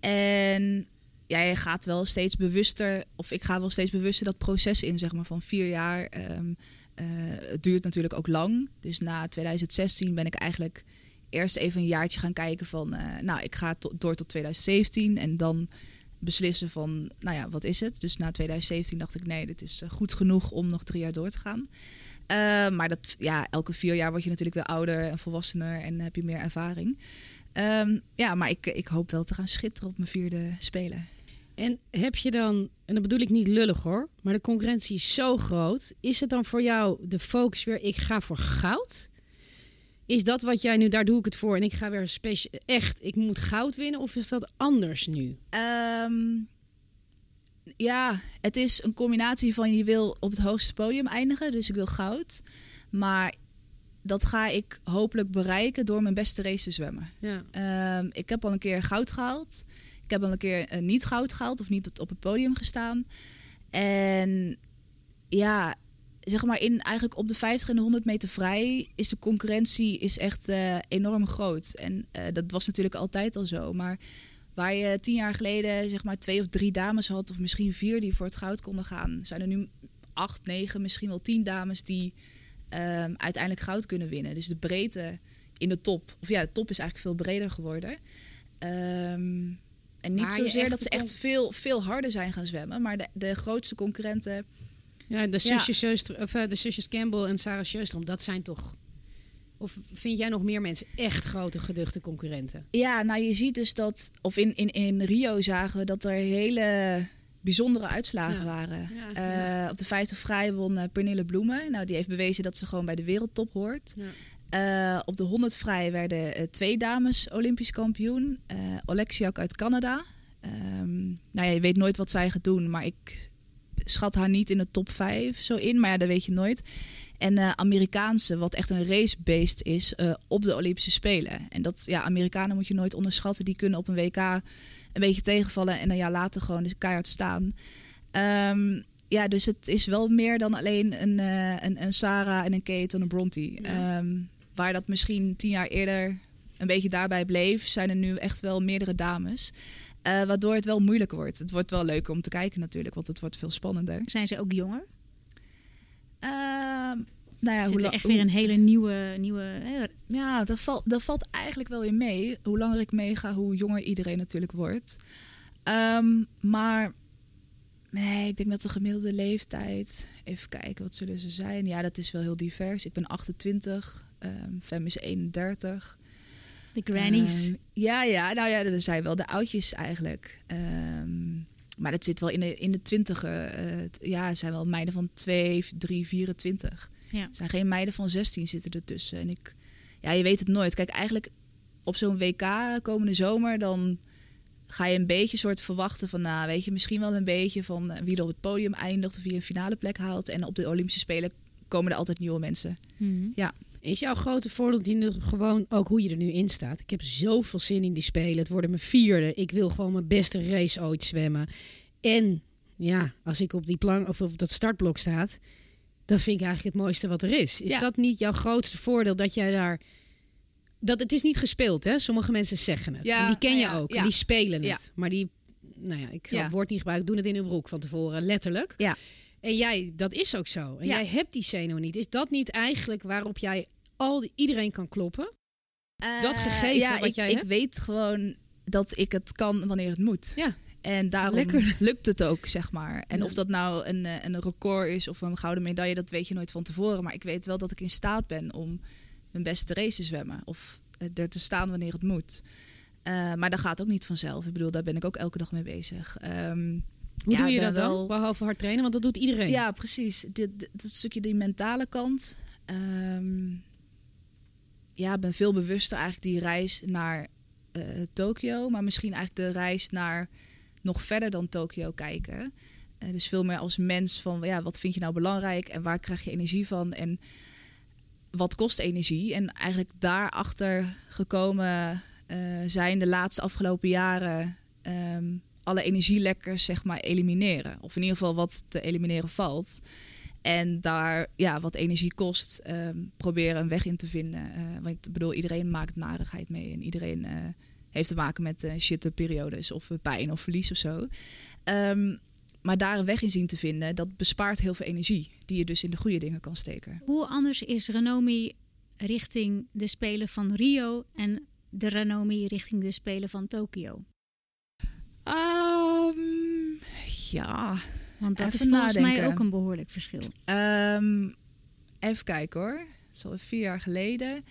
En ja, je gaat wel steeds bewuster, of ik ga wel steeds bewuster dat proces in, zeg maar, van vier jaar. Ehm, eh, het duurt natuurlijk ook lang. Dus na 2016 ben ik eigenlijk eerst even een jaartje gaan kijken van, eh, nou, ik ga door tot 2017 en dan beslissen van, nou ja, wat is het? Dus na 2017 dacht ik, nee, dit is eh, goed genoeg om nog drie jaar door te gaan. Maar dat, ja, elke vier jaar word je natuurlijk weer ouder en volwassener en heb je meer ervaring. Ehm, ja, maar ik, ik hoop wel te gaan schitteren op mijn vierde spelen. En heb je dan, en dat bedoel ik niet lullig hoor, maar de concurrentie is zo groot. Is het dan voor jou de focus weer, ik ga voor goud? Is dat wat jij nu, daar doe ik het voor en ik ga weer echt, ik moet goud winnen? Of is dat anders nu? Ehm, ja, het is een combinatie van je wil op het hoogste podium eindigen, dus ik wil goud. Maar dat ga ik hopelijk bereiken door mijn beste race te zwemmen. Ja. Ehm, ik heb al een keer goud gehaald. Heb al een keer eh, niet goud gehaald of niet op het- op het podium gestaan. En ja, zeg maar in eigenlijk op de 50 en de 100 meter vrij is de concurrentie is echt eh, enorm groot. En eh, dat was natuurlijk altijd al zo. Maar waar je tien jaar geleden zeg maar twee of drie dames had, of misschien vier die voor het goud konden gaan, zijn er nu acht, negen, misschien wel tien dames die ehm, uiteindelijk goud kunnen winnen. Dus de breedte in de top, of ja, de top is eigenlijk veel breder geworden. Ehm, en niet Maar zozeer dat ze echt veel, veel harder zijn gaan zwemmen, maar de, de grootste concurrenten. Ja, de Ja. zusjes, of, eh, de zusjes Campbell en Sarah Sjöström, dat zijn toch... Of vind jij nog meer mensen echt grote, geduchte concurrenten? Ja, nou je ziet dus dat, of in, in, in Rio zagen we dat er hele bijzondere uitslagen Ja. waren. Ja, Eh, ja. Op de 50 vrij won eh, Pernille Bloemen. Nou, die heeft bewezen dat ze gewoon bij de wereldtop hoort. Eh, op de 100 vrij werden eh, twee dames Olympisch kampioen. Eh Oleksiak uit Canada. Ehm, nou ja, je weet nooit wat zij gaat doen, maar ik schat haar niet in de top 5 zo in. Maar ja, dat weet je nooit. En Amerikaanse, wat echt een racebeest is op de Olympische Spelen. En dat, ja, Amerikanen moet je nooit onderschatten. Die kunnen op een WK een beetje tegenvallen en een jaar later gewoon dus keihard staan. Ehm, ja, dus het is wel meer dan alleen een, een, een Sarah en een Kate en een Bronte. Ja. Ehm, waar dat misschien tien jaar eerder een beetje daarbij bleef, zijn er nu echt wel meerdere dames. Eh, waardoor het wel moeilijker wordt. Het wordt wel leuker om te kijken natuurlijk, want het wordt veel spannender. Zijn ze ook jonger? Ehm, nou ja, Zit hoe er echt weer een hele nieuwe... nieuwe Ja, dat valt, dat valt eigenlijk wel weer mee. Hoe langer ik meega, hoe jonger iedereen natuurlijk wordt. Ehm, maar nee, ik denk dat de gemiddelde leeftijd... Even kijken, wat zullen ze zijn? Ja, dat is wel heel divers. Ik ben 28, Fem is 31. de grannies. Ehm, ja, ja, nou ja, dat zijn wel de oudjes eigenlijk. Ehm, maar dat zit wel in de, in de twintigen. eh, ja, zijn wel meiden van 2, 3, 24. ja. Er zijn geen meiden van 16 zitten ertussen. En ik, ja, je weet het nooit. Kijk, eigenlijk op zo'n WK komende zomer, dan ga je een beetje soort verwachten van, nou, weet je, misschien wel een beetje van eh, wie er op het podium eindigt of wie een finale plek haalt. En op de Olympische Spelen komen er altijd nieuwe mensen. Mhm. Is jouw grote voordeel die nu gewoon ook hoe je er nu in staat? Ik heb zoveel zin in die spelen. Het worden mijn vierde. Ik wil gewoon mijn beste race ooit zwemmen. En ja, als ik op die plank of op dat startblok staat, dan vind ik eigenlijk het mooiste wat er is. Is Ja. dat niet jouw grootste voordeel dat jij daar dat het is niet gespeeld, hè? Sommige mensen zeggen het. Ja, en die ken je ja, ook. En die spelen het. Ja. Maar die, nou ja, ik zal het woord niet gebruiken, doen het in hun broek van tevoren, letterlijk. Ja. En jij, dat is ook zo. En Ja. jij hebt die zenuwen niet. Is dat niet eigenlijk waarop jij al die, iedereen kan kloppen? Dat Eh, gegeven ja, wat ik, jij ik hebt? weet gewoon dat ik het kan wanneer het moet. Ja. En daarom Lekker. lukt het ook, zeg maar. En Ja. of dat nou een, eh, een record is of een gouden medaille, dat weet je nooit van tevoren. Maar ik weet wel dat ik in staat ben om mijn beste race te zwemmen. Of eh, er te staan wanneer het moet. Maar dat gaat ook niet vanzelf. Ik bedoel, daar ben ik ook elke dag mee bezig. Ehm, Hoe Ja, doe je dat dan? wel- Behalve hard trainen, want dat doet iedereen. ja, precies. Dit, stukje die mentale kant. Ehm, ja, ik ben veel bewuster eigenlijk die reis naar eh, Tokio. Maar misschien eigenlijk de reis naar nog verder dan Tokio kijken. Eh, dus veel meer als mens van ja, wat vind je nou belangrijk en waar krijg je energie van en wat kost energie? En eigenlijk daarachter gekomen eh, zijn de laatste afgelopen jaren ehm, alle energielekkers zeg maar elimineren. Of in ieder geval wat te elimineren valt. En daar ja, wat energie kost, ehm, proberen een weg in te vinden. Eh, want ik bedoel, iedereen maakt narigheid mee. En iedereen eh, heeft te maken met uh, shitte periodes of eh, pijn of verlies of zo. Ehm, maar daar een weg in zien te vinden, dat bespaart heel veel energie. Die je dus in de goede dingen kan steken. Hoe anders is Renomi richting de Spelen van Rio en de Renomi richting de Spelen van Tokio? Ehm, ja, Want dat Even is volgens mij ook een behoorlijk verschil. Ehm, even kijken hoor. Het is al vier jaar geleden.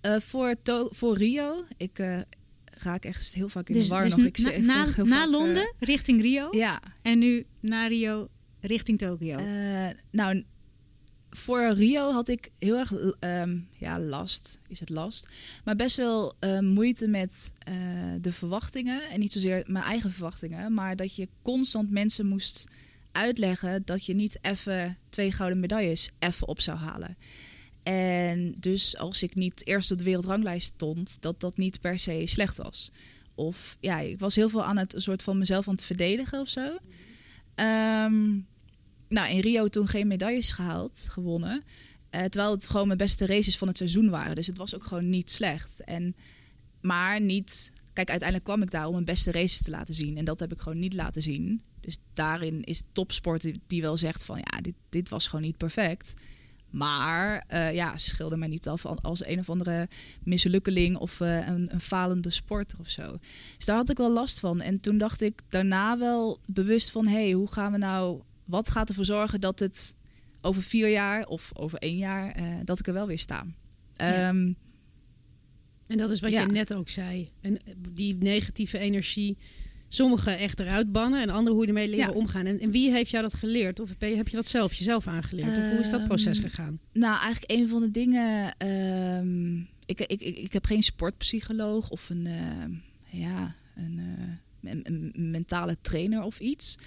Eh, voor, voor Rio, ik eh, raak echt heel vaak in Dus, de war dus nog. Ik na, zeg na, eh, Londen richting Rio ja, en nu na Rio richting Tokio. nou, voor Rio had ik heel erg ehm, ja, last, is het last, maar best wel eh, moeite met eh, de verwachtingen. En niet zozeer mijn eigen verwachtingen, maar dat je constant mensen moest uitleggen dat je niet even twee gouden medailles even op zou halen. En dus als ik niet eerst op de wereldranglijst stond, dat dat niet per se slecht was. Of ja, ik was heel veel aan het soort van mezelf aan het verdedigen of zo. Ehm, nou, in Rio toen geen medailles gehaald, gewonnen. Eh, terwijl het gewoon mijn beste races van het seizoen waren. Dus het was ook gewoon niet slecht. En, maar niet kijk, uiteindelijk kwam ik daar om mijn beste races te laten zien. En dat heb ik gewoon niet laten zien. Dus daarin is topsport die wel zegt van ja, dit, dit was gewoon niet perfect. Maar uh, ja, schilder mij niet af als een of andere mislukkeling of uh, een, een, falende sporter of zo. Dus daar had ik wel last van. En toen dacht ik daarna wel bewust van: hé, hey, hoe gaan we nou, wat gaat ervoor zorgen dat het over vier jaar of over één jaar, uh, dat ik er wel weer sta? Ja. Um, en dat is wat ja. je net ook zei. En die negatieve energie Sommigen echt eruit bannen en anderen hoe je ermee leren omgaan. En, en, wie heeft jou dat geleerd? Of heb je dat zelf jezelf aangeleerd? Of hoe is dat proces ehm, gegaan? Nou, eigenlijk een van de dingen. Um, ik, ik, ik, ik, heb geen sportpsycholoog of een, uh, ja, een, uh, een, een, mentale trainer of iets.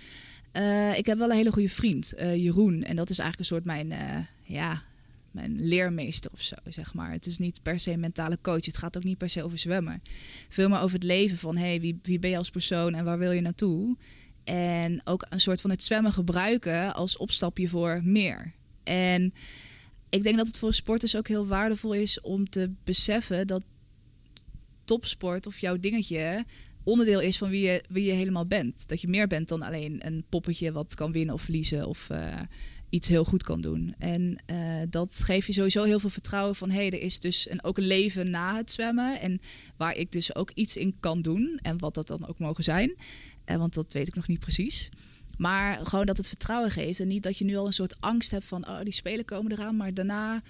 Uh, ik heb wel een hele goede vriend, Jeroen. En dat is eigenlijk een soort mijn ja, mijn leermeester of zo, zeg maar. Het is niet per se een mentale coach. Het gaat ook niet per se over zwemmen. Veel meer over het leven van, hey, wie, wie ben je als persoon en waar wil je naartoe? En ook een soort van het zwemmen gebruiken als opstapje voor meer. En ik denk dat het voor sporters ook heel waardevol is om te beseffen dat topsport of jouw dingetje onderdeel is van wie je, wie je helemaal bent. Dat je meer bent dan alleen een poppetje wat kan winnen of verliezen of uh, iets heel goed kan doen. En uh, dat geeft je sowieso heel veel vertrouwen van hé, hey, er is dus een, ook een leven na het zwemmen. En waar ik dus ook iets in kan doen. En wat dat dan ook mogen zijn. Uh, want dat weet ik nog niet precies. Maar gewoon dat het vertrouwen geeft. En niet dat je nu al een soort angst hebt van oh, die spelen komen eraan. Maar daarna.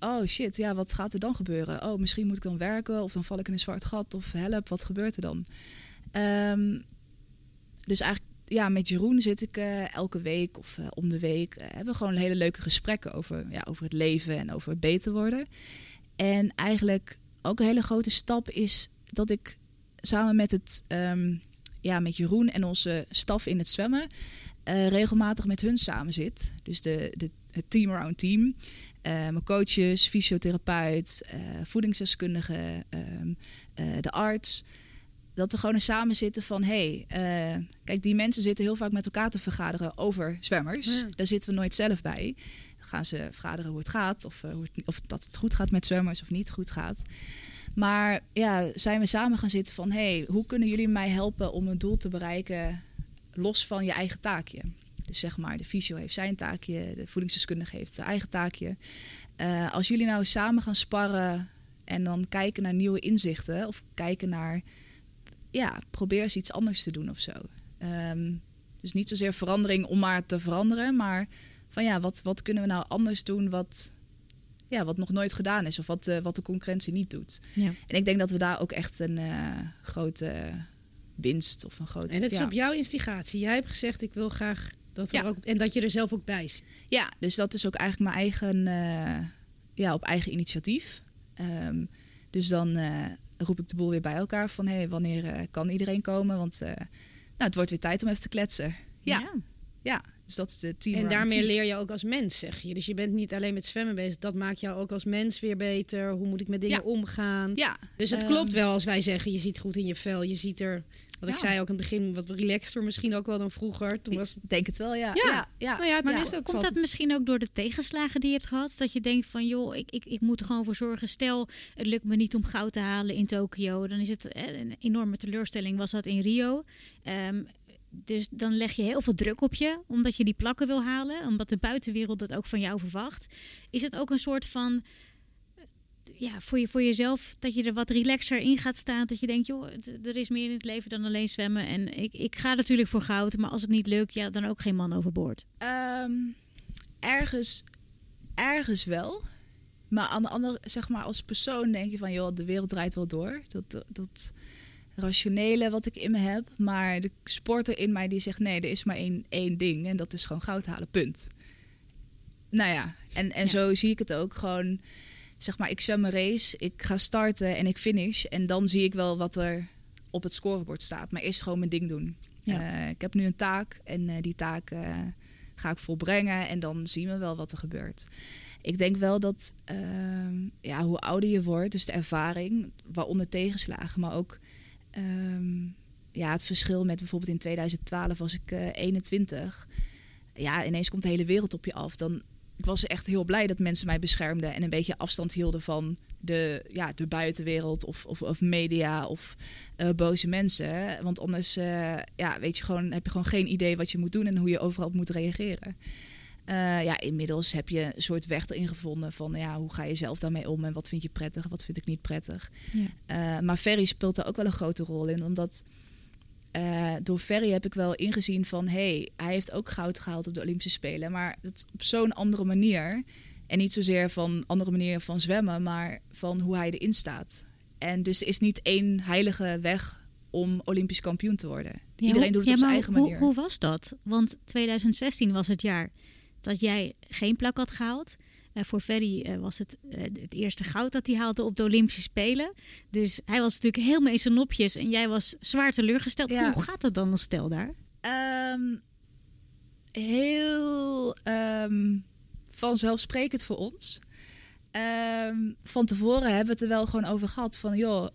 Oh shit, ja, wat gaat er dan gebeuren? Oh, misschien moet ik dan werken of dan val ik in een zwart gat of help, wat gebeurt er dan? Um, dus eigenlijk ja, met Jeroen zit ik uh, elke week of uh, om de week. Uh, hebben we gewoon hele leuke gesprekken over, ja, over het leven en over beter worden. En eigenlijk ook een hele grote stap is dat ik samen met, het, um, ja, met Jeroen en onze staf in het zwemmen regelmatig met hun samen zit. Dus de, de, het team around team. mijn coaches, fysiotherapeut, voedingsdeskundige, ehm, de arts dat we gewoon samen zitten van hé, hey, kijk, die mensen zitten heel vaak met elkaar te vergaderen over zwemmers. Daar zitten we nooit zelf bij. Dan gaan ze vergaderen hoe het gaat, of, hoe het, of dat het goed gaat met zwemmers of niet goed gaat. Maar ja, zijn we samen gaan zitten van hé, hey, hoe kunnen jullie mij helpen om een doel te bereiken los van je eigen taakje? Dus zeg maar, de fysio heeft zijn taakje, de voedingsdeskundige heeft zijn eigen taakje. Uh, als jullie nou samen gaan sparren en dan kijken naar nieuwe inzichten of kijken naar ja, probeer eens iets anders te doen of zo. Ehm, dus niet zozeer verandering om maar te veranderen, maar van ja, wat, wat kunnen we nou anders doen wat, ja, wat nog nooit gedaan is of wat, uh, wat de concurrentie niet doet. Ja. En ik denk dat we daar ook echt een uh, grote winst of een grote. En het is op jouw instigatie. Jij hebt gezegd: ik wil graag dat er ook en dat je er zelf ook bij is. Ja, dus dat is ook eigenlijk mijn eigen, uh, ja, op eigen initiatief. Um, dus dan roep ik de boel weer bij elkaar van hé, hey, wanneer uh, kan iedereen komen? Want nou, het wordt weer tijd om even te kletsen. Ja. ja. dus dat is de team. En daarmee leer je ook als mens, zeg je. Dus je bent niet alleen met zwemmen bezig. Dat maakt jou ook als mens weer beter. Hoe moet ik met dingen ja. omgaan? Ja. Dus het um, klopt wel als wij zeggen, je ziet goed in je vel. Je ziet er wat ik zei ook in het begin, wat relaxter misschien ook wel dan vroeger. Toen was... Ik denk het wel, ja. Ja, ja. Nou ja maar is ook komt dat misschien ook door de tegenslagen die je hebt gehad? Dat je denkt van, joh, ik, ik, ik moet er gewoon voor zorgen. Stel, het lukt me niet om goud te halen in Tokio. Dan is het een enorme teleurstelling, was dat in Rio. Um, dus dan leg je heel veel druk op je, omdat je die plakken wil halen. Omdat de buitenwereld dat ook van jou verwacht. Is het ook een soort van ja, voor, je, voor jezelf dat je er wat relaxer in gaat staan. Dat je denkt, joh, er is meer in het leven dan alleen zwemmen. En ik, ik ga natuurlijk voor goud, maar als het niet lukt, ja, dan ook geen man overboord. Um, ergens, ergens wel. Maar aan de andere, zeg maar, als persoon denk je van, joh, de wereld draait wel door. Dat, dat, rationele wat ik in me heb. Maar de sporter in mij die zegt, nee, er is maar één, één ding. En dat is gewoon goud halen, punt. Nou ja, en, en zo zie ik het ook gewoon zeg maar, ik zwem een race, ik ga starten en ik finish. En dan zie ik wel wat er op het scorebord staat. Maar eerst gewoon mijn ding doen. Uh, ik heb nu een taak en uh, die taak uh, ga ik volbrengen. En dan zien we wel wat er gebeurt. Ik denk wel dat ehm, ja, hoe ouder je wordt, dus de ervaring, waaronder tegenslagen, maar ook ehm, ja, het verschil met bijvoorbeeld in 2012 was ik 21. Ja, ineens komt de hele wereld op je af. Dan ik was echt heel blij dat mensen mij beschermden en een beetje afstand hielden van de, ja, de buitenwereld of, of, of media of eh, boze mensen. Want anders eh, ja, weet je gewoon, heb je gewoon geen idee wat je moet doen en hoe je overal op moet reageren. Eh, ja, inmiddels heb je een soort weg erin gevonden van ja, hoe ga je zelf daarmee om en wat vind je prettig, wat vind ik niet prettig. Ja. maar Ferry speelt daar ook wel een grote rol in, omdat door Ferry heb ik wel ingezien van hey, hij heeft ook goud gehaald op de Olympische Spelen, maar het op zo'n andere manier. En niet zozeer van andere manieren van zwemmen, maar van hoe hij erin staat. En dus er is niet één heilige weg om Olympisch kampioen te worden. Ja, Iedereen hoe- doet het ja, op zijn eigen hoe, manier. Hoe was dat? Want 2016 was het jaar dat jij geen plak had gehaald. Eh, voor Ferry eh, was het eh, het eerste goud dat hij haalde op de Olympische Spelen. Dus hij was natuurlijk helemaal in zijn nopjes en jij was zwaar teleurgesteld. Ja. Hoe gaat het dan als stel daar? Ehm, heel ehm, vanzelfsprekend voor ons. Ehm, van tevoren hebben we het er wel gewoon over gehad van joh,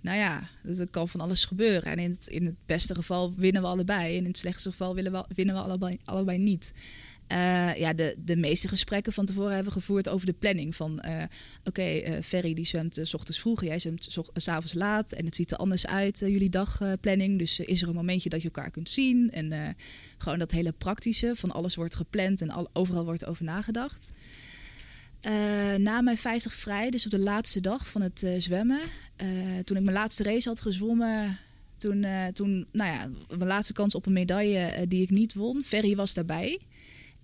nou ja, er kan van alles gebeuren. En in het, in het beste geval winnen we allebei. En in het slechtste geval winnen we, winnen we allebei, allebei niet. Eh, ja, de, de meeste gesprekken van tevoren hebben gevoerd over de planning. Van eh, oké, eh, Ferry die zwemt s ochtends vroeg, jij zwemt s och- eh, s avonds laat. En het ziet er anders uit, jullie dagplanning. dus is er een momentje dat je elkaar kunt zien. En gewoon dat hele praktische, van alles wordt gepland en al, overal wordt over nagedacht. Na mijn 50 vrij, dus op de laatste dag van het zwemmen, toen ik mijn laatste race had gezwommen, toen, toen nou ja, mijn laatste kans op een medaille die ik niet won, Ferry was daarbij.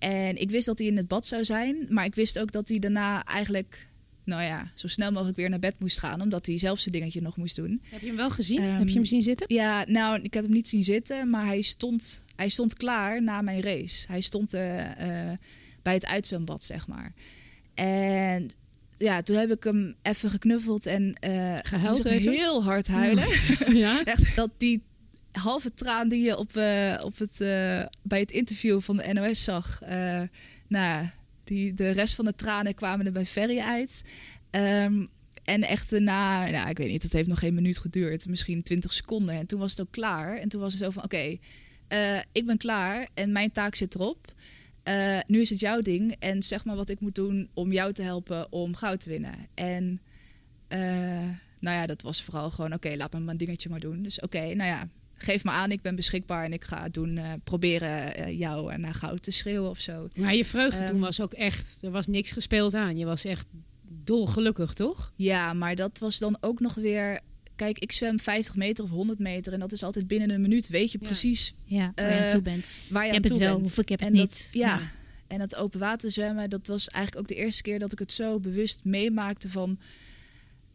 En ik wist dat hij in het bad zou zijn, maar ik wist ook dat hij daarna eigenlijk, nou ja, zo snel mogelijk weer naar bed moest gaan, omdat hij zelf zijn dingetje nog moest doen. Heb je hem wel gezien? Ehm, Heb je hem zien zitten? Ja, nou, ik heb hem niet zien zitten, maar hij stond, hij stond klaar na mijn race. Hij stond eh, eh, bij het uitzwembad, zeg maar. En ja, toen heb ik hem even geknuffeld en eh Gehuild heel hard huilen. ja. Echt dat die halve traan die je op, eh, op het, eh, bij het interview van de NOS zag. eh, nou, die, de rest van de tranen kwamen er bij Ferry uit. Ehm, en echt na, nou, ik weet niet, het heeft nog geen minuut geduurd. Misschien 20 seconden. En toen was het ook klaar. En toen was het zo van, oké, ik ben klaar en mijn taak zit erop. Nu is het jouw ding. En zeg maar wat ik moet doen om jou te helpen om goud te winnen. En nou ja, dat was vooral gewoon, oké, laat me mijn dingetje maar doen. Dus oké, nou ja, geef me aan, ik ben beschikbaar en ik ga doen, eh, proberen eh, jou naar goud te schreeuwen of zo. Maar je vreugde Ehm, toen was ook echt... Er was niks gespeeld aan. Je was echt dolgelukkig, toch? Ja, maar dat was dan ook nog weer. Kijk, ik zwem 50 meter of 100 meter en dat is altijd binnen een minuut. Weet je Ja. precies Ja, waar je Eh, aan toe bent. waar je Ik aan heb het toe wel, bent. of ik heb het dat- niet. ja. Ja. En dat open water zwemmen, dat was eigenlijk ook de eerste keer dat ik het zo bewust meemaakte van.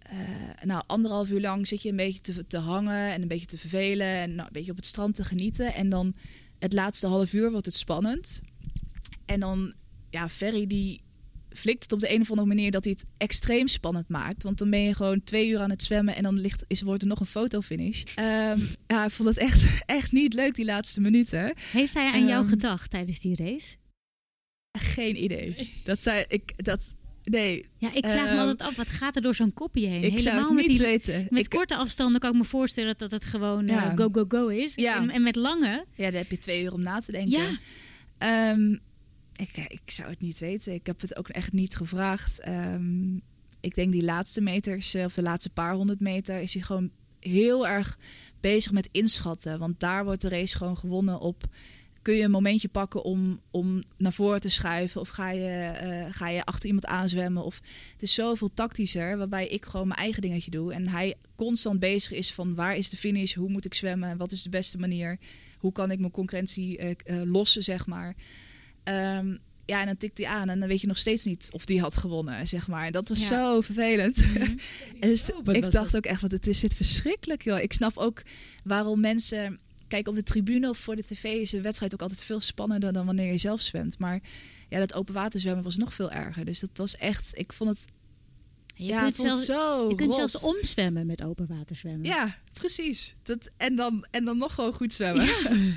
Eh, nou, anderhalf uur lang zit je een beetje te, te hangen en een beetje te vervelen en nou, een beetje op het strand te genieten. En dan het laatste half uur wordt het spannend. En dan, ja, Ferry die flikt het op de een of andere manier dat hij het extreem spannend maakt. Want dan ben je gewoon twee uur aan het zwemmen en dan ligt, is, wordt er nog een fotofinish. Ehm ja, ik vond het echt, echt niet leuk die laatste minuten. Heeft hij aan jou Ehm, gedacht tijdens die race? Geen idee. Dat zei ik. Dat, nee, Ja, ik vraag me ehm, altijd af, wat gaat er door zo'n kopje heen? ik zou Helemaal het met niet die weten. Met ik, korte afstanden kan ik me voorstellen dat het gewoon eh, go, go, go is. Ja. En, en met lange, ja, daar heb je twee uur om na te denken. ja, Ehm, ik, ik zou het niet weten. Ik heb het ook echt niet gevraagd. Ehm, ik denk die laatste meters, eh, of de laatste paar honderd meter, is hij gewoon heel erg bezig met inschatten. Want daar wordt de race gewoon gewonnen op. Kun je een momentje pakken om, om naar voren te schuiven? Of ga je, eh, ga je achter iemand aanzwemmen? Of het is zoveel tactischer, waarbij ik gewoon mijn eigen dingetje doe. En hij constant bezig is van waar is de finish? Hoe moet ik zwemmen? Wat is de beste manier? Hoe kan ik mijn concurrentie eh, eh, lossen, zeg maar? Ehm, ja, en dan tikt hij aan en dan weet je nog steeds niet of die had gewonnen, zeg maar. Dat was Ja. zo vervelend. En dus ik dacht ook echt, wat het is dit verschrikkelijk, joh. Ik snap ook waarom mensen... Kijk, op de tribune of voor de tv is een wedstrijd ook altijd veel spannender dan wanneer je zelf zwemt. Maar ja, dat open water zwemmen was nog veel erger. Dus dat was echt, ik vond het, je ja, kunt, zelfs, zo je kunt rot. zelfs omzwemmen met open water zwemmen. Ja, precies. Dat, en, dan, en dan nog gewoon goed zwemmen.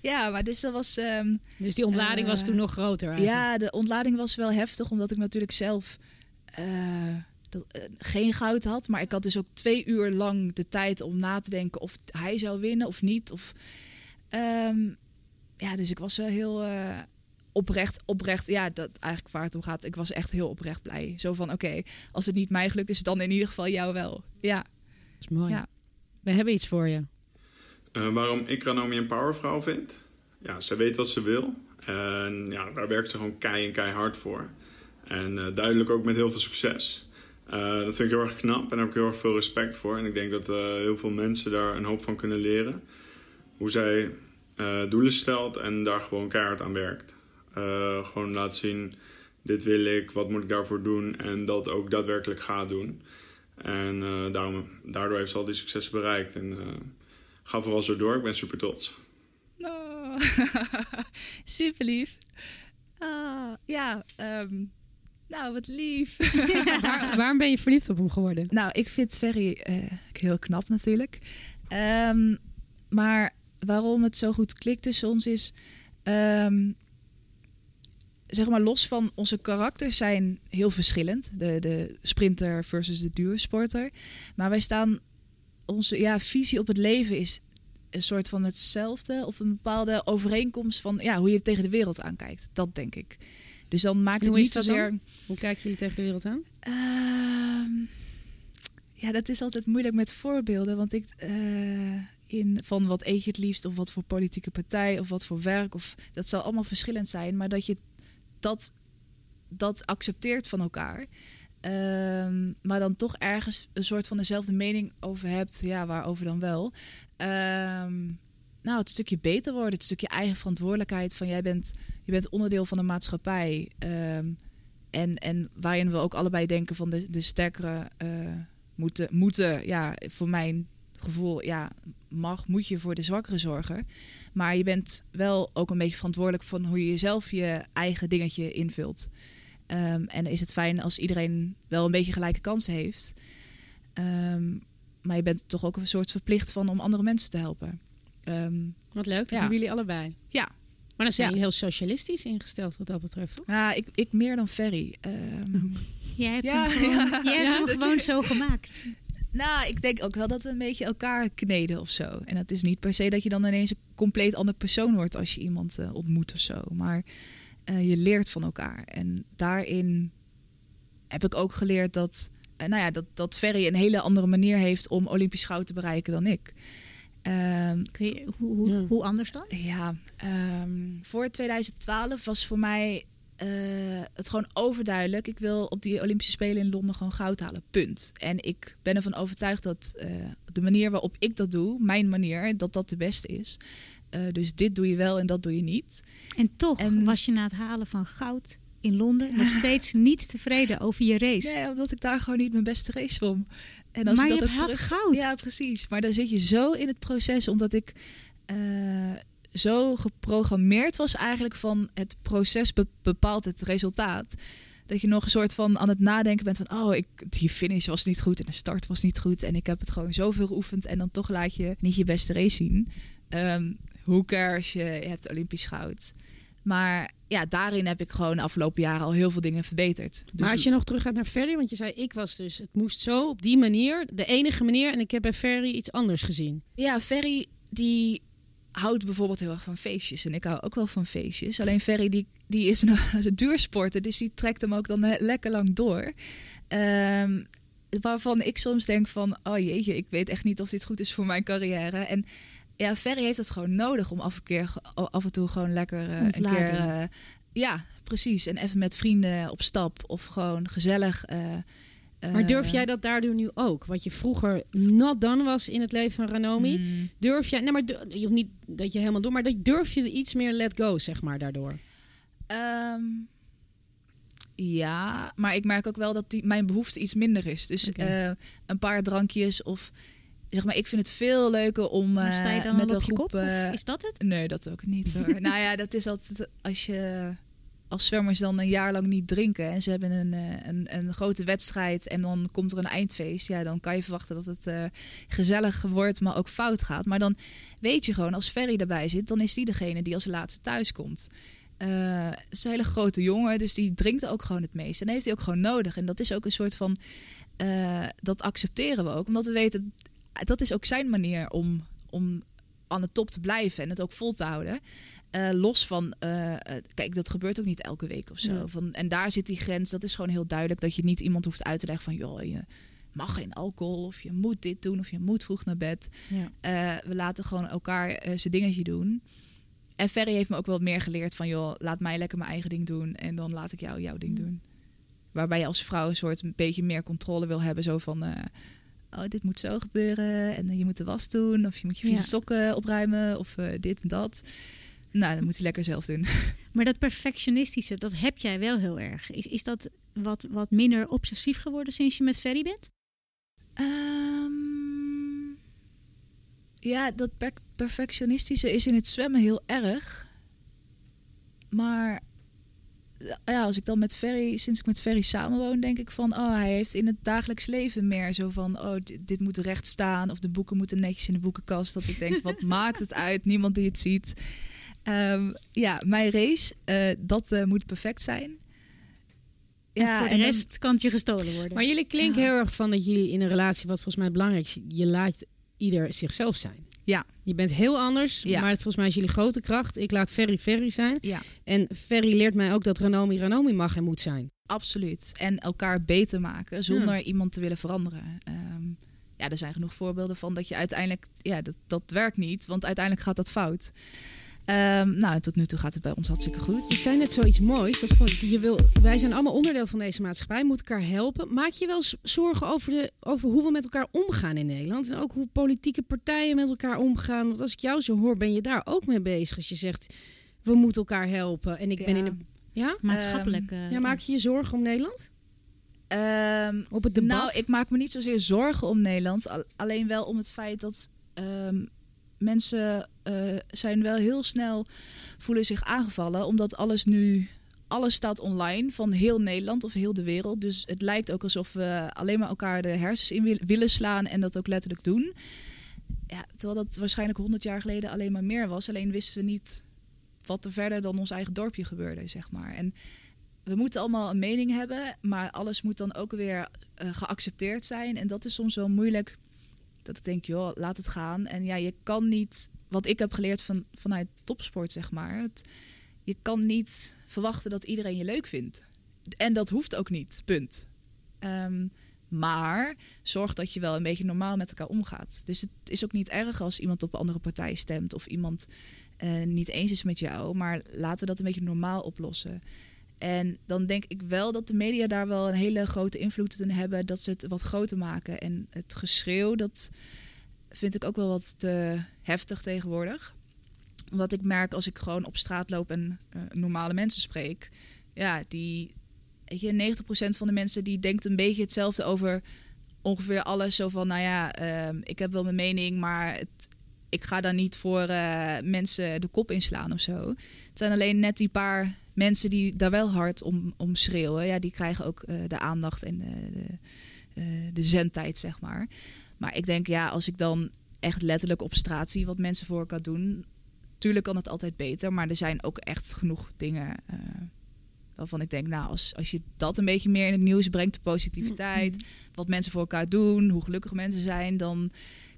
Ja, maar dus dat was... ehm, Dus die ontlading was Eh, toen nog groter eigenlijk. Ja, de ontlading was wel heftig, omdat ik natuurlijk zelf eh, dat, eh, geen goud had. Maar ik had dus ook twee uur lang de tijd om na te denken of hij zou winnen of niet. Of, ehm, ja, dus ik was wel heel eh, oprecht, oprecht, ja, dat eigenlijk waar het om gaat. Ik was echt heel oprecht blij. Zo van, oké, als het niet mij gelukt is, dan in ieder geval jou wel. Ja. Dat is mooi. Ja. We hebben iets voor je. Uh, waarom ik Ranomi een powervrouw vind? Ja, ze weet wat ze wil. En ja, daar werkt ze gewoon kei en keihard voor. En uh, duidelijk ook met heel veel succes. Uh, dat vind ik heel erg knap en daar heb ik heel erg veel respect voor. En ik denk dat heel veel mensen daar een hoop van kunnen leren. Hoe zij doelen stelt en daar gewoon keihard aan werkt. gewoon laat zien, dit wil ik, wat moet ik daarvoor doen. En dat ook daadwerkelijk gaat doen. En daarom, daardoor heeft ze al die successen bereikt. En ga vooral zo door, ik ben super trots. Oh, super lief. Ah, ja, um, nou wat lief. Waar, waarom ben je verliefd op hem geworden? Nou, ik vind Ferry uh, heel knap natuurlijk. Um, maar waarom het zo goed klikt tussen ons is... Um, zeg maar, los van onze karakters zijn heel verschillend. De, de sprinter versus de duursporter. Maar wij staan... Onze ja, visie op het leven is een soort van hetzelfde of een bepaalde overeenkomst van ja, hoe je tegen de wereld aankijkt. Dat denk ik. Dus dan maakt het niet zozeer. Hoe kijken jullie tegen de wereld aan? Uh, ja, dat is altijd moeilijk met voorbeelden. Want ik uh, in van wat eet je het liefst, of wat voor politieke partij, of wat voor werk, of dat zal allemaal verschillend zijn. Maar dat je dat, dat accepteert van elkaar. Ehm, maar dan toch ergens een soort van dezelfde mening over hebt. Ja, waarover dan wel. Ehm, nou, het stukje beter worden, het stukje eigen verantwoordelijkheid van jij bent, je bent onderdeel van de maatschappij. Ehm, en, en waarin we ook allebei denken van de, de sterkere uh, moeten, moeten, ja, voor mijn gevoel, ja, mag, moet je voor de zwakkere zorgen. Maar je bent wel ook een beetje verantwoordelijk van hoe je jezelf je eigen dingetje invult. Um, en is het fijn als iedereen wel een beetje gelijke kansen heeft. Um, maar je bent toch ook een soort verplicht van om andere mensen te helpen. Um, wat leuk, dat ja. jullie allebei. Ja. Maar dan zijn jullie heel socialistisch ingesteld wat dat betreft, toch? Ja, ik, ik meer dan Ferry. jij hebt hem gewoon, jij hebt hem gewoon zo gemaakt. Nou, ik denk ook wel dat we een beetje elkaar kneden of zo. En het is niet per se dat je dan ineens een compleet ander persoon wordt als je iemand uh, ontmoet of zo. Maar uh, je leert van elkaar. En daarin heb ik ook geleerd dat, uh, nou ja, dat, dat Ferry een hele andere manier heeft om Olympisch goud te bereiken dan ik. Um, Kun je, hoe, hoe, ja. hoe, anders dan? Ja, um, voor 2012 was voor mij uh, het gewoon overduidelijk. Ik wil op die Olympische Spelen in Londen gewoon goud halen. Punt. En ik ben ervan overtuigd dat uh, de manier waarop ik dat doe, mijn manier, dat dat de beste is. Uh, dus dit doe je wel en dat doe je niet. En toch en, was je na het halen van goud in Londen nog steeds niet tevreden over je race. Nee, omdat ik daar gewoon niet mijn beste race vond. En als maar ik dat je terug... goud. Ja, precies. Maar dan zit je zo in het proces, omdat ik uh, zo geprogrammeerd was eigenlijk van het proces be bepaalt het resultaat. Dat je nog een soort van aan het nadenken bent van, oh, ik, die finish was niet goed en de start was niet goed en ik heb het gewoon zoveel geoefend en dan toch laat je niet je beste race zien. Um, hoe cares je, je hebt Olympisch goud. Maar ja, daarin heb ik gewoon de afgelopen jaren al heel veel dingen verbeterd. Dus maar als je nog terug gaat naar Ferry, want je zei ik was dus, het moest zo op die manier, de enige manier. En ik heb bij Ferry iets anders gezien. Ja, Ferry die houdt bijvoorbeeld heel erg van feestjes. En ik hou ook wel van feestjes. Alleen Ferry die, die is een duursporter, dus die trekt hem ook dan lekker lang door. Um, waarvan ik soms denk van, oh jeetje, ik weet echt niet of dit goed is voor mijn carrière. En ja, Ferry heeft het gewoon nodig om af en, keer, af en toe gewoon lekker uh, een keer. Uh, ja, precies. En even met vrienden op stap of gewoon gezellig. Uh, maar durf jij dat daardoor nu ook? Wat je vroeger not done was in het leven van Ranomi. Mm. Durf jij, nee, maar je niet dat je helemaal door, maar dat durf je iets meer let go, zeg maar, daardoor? Um, ja, maar ik merk ook wel dat die, mijn behoefte iets minder is. Dus okay. een paar drankjes of zeg maar, ik vind het veel leuker om uh, sta je dan met een groep. Kop, uh, is dat het? Nee, dat ook niet hoor. nou ja, dat is altijd als je als zwemmers dan een jaar lang niet drinken en ze hebben een, een, een grote wedstrijd en dan komt er een eindfeest, ja, dan kan je verwachten dat het uh, gezellig wordt, maar ook fout gaat. Maar dan weet je gewoon, als Ferry erbij zit, dan is die degene die als laatste thuis komt. Uh, het is een hele grote jongen, dus die drinkt ook gewoon het meest. En dat heeft hij ook gewoon nodig. En dat is ook een soort van. Uh, dat accepteren we ook, omdat we weten dat is ook zijn manier om, om aan de top te blijven en het ook vol te houden. Eh, los van, eh, eh, kijk, dat gebeurt ook niet elke week of zo. Ja. Van, en daar zit die grens. Dat is gewoon heel duidelijk dat je niet iemand hoeft uit te leggen van, joh, je mag geen alcohol of je moet dit doen of je moet vroeg naar bed. Ja. We laten gewoon elkaar zijn dingetje doen. En Ferry heeft me ook wel meer geleerd van, joh, laat mij lekker mijn eigen ding doen en dan laat ik jou jouw ding doen. Waarbij je als vrouw een soort een beetje meer controle wil hebben, zo van, oh, dit moet zo gebeuren en eh, je moet de was doen of je moet je vieze Ja. sokken opruimen of eh, dit en dat. Nou, dan moet hij lekker zelf doen. Maar dat perfectionistische, dat heb jij wel heel erg. Is, is dat wat, wat minder obsessief geworden sinds je met Ferry bent? Ehm, ja, dat per- perfectionistische is in het zwemmen heel erg. Maar ja, als ik dan met Ferry, sinds ik met Ferry samenwoon, denk ik van, oh, hij heeft in het dagelijks leven meer zo van, oh, dit, dit moet recht staan of de boeken moeten netjes in de boekenkast. Dat ik denk, wat maakt het uit? Niemand die het ziet. Ehm, ja, mijn race, eh, dat eh, moet perfect zijn. Ja, voor de en dan- rest kan het je gestolen worden. Maar jullie klinken Ja. heel erg van dat jullie in een relatie, wat volgens mij het belangrijkste is, je laat ieder zichzelf zijn. Ja. Je bent heel anders, Ja. maar volgens mij is jullie grote kracht. Ik laat Ferry Ferry zijn. ja. En Ferry leert mij ook dat Ranomi Ranomi mag en moet zijn. Absoluut. En elkaar beter maken zonder iemand te willen veranderen. Ehm, ja, er zijn genoeg voorbeelden van dat je uiteindelijk, ja, dat, dat werkt niet, want uiteindelijk gaat dat fout. Ehm, nou, tot nu toe gaat het bij ons hartstikke goed. Je zei net zoiets moois. Dat vond ik, je wil, wij zijn allemaal onderdeel van deze maatschappij, moeten elkaar helpen. Maak je wel zorgen over, de, over hoe we met elkaar omgaan in Nederland? En ook hoe politieke partijen met elkaar omgaan? Want als ik jou zo hoor, ben je daar ook mee bezig. Als je zegt, we moeten elkaar helpen. En ik ben in een... Ja? Maatschappelijk. eh, Ja, maak je je zorgen om Nederland? Ehm, Op het debat? nou, ik maak me niet zozeer zorgen om Nederland, al- alleen wel om het feit dat ehm, mensen eh, zijn wel heel snel voelen zich aangevallen, omdat alles nu alles staat online van heel Nederland of heel de wereld. Dus het lijkt ook alsof we alleen maar elkaar de hersens in wil- willen slaan en dat ook letterlijk doen. Ja, terwijl dat waarschijnlijk 100 jaar geleden alleen maar meer was. Alleen wisten we niet wat er verder dan ons eigen dorpje gebeurde, zeg maar. En we moeten allemaal een mening hebben, maar alles moet dan ook weer eh, geaccepteerd zijn. En dat is soms wel moeilijk. Dat ik denk, joh, laat het gaan. En ja, je kan niet, wat ik heb geleerd van, vanuit topsport, zeg maar. Het, je kan niet verwachten dat iedereen je leuk vindt. En dat hoeft ook niet, punt. Ehm, maar zorg dat je wel een beetje normaal met elkaar omgaat. Dus het is ook niet erg als iemand op een andere partij stemt of iemand eh, niet eens is met jou. Maar laten we dat een beetje normaal oplossen. En dan denk ik wel dat de media daar wel een hele grote invloed in hebben. Dat ze het wat groter maken. En het geschreeuw, dat vind ik ook wel wat te heftig tegenwoordig. Omdat ik merk als ik gewoon op straat loop en eh, normale mensen spreek. Ja, die, weet je, 90% van de mensen die denkt een beetje hetzelfde over ongeveer alles. Zo van, nou ja, ehm, ik heb wel mijn mening, maar ik ga daar niet voor eh, mensen de kop inslaan of zo. Het zijn alleen net die paar mensen die daar wel hard om, om schreeuwen. Ja, die krijgen ook eh, de aandacht en de, de, eh, de zendtijd, zeg maar. Maar ik denk, ja, als ik dan echt letterlijk op straat zie wat mensen voor elkaar doen... Tuurlijk kan het altijd beter, maar er zijn ook echt genoeg dingen... eh, waarvan ik denk, nou, als, als je dat een beetje meer in het nieuws brengt... de positiviteit, wat mensen voor elkaar doen, hoe gelukkig mensen zijn... dan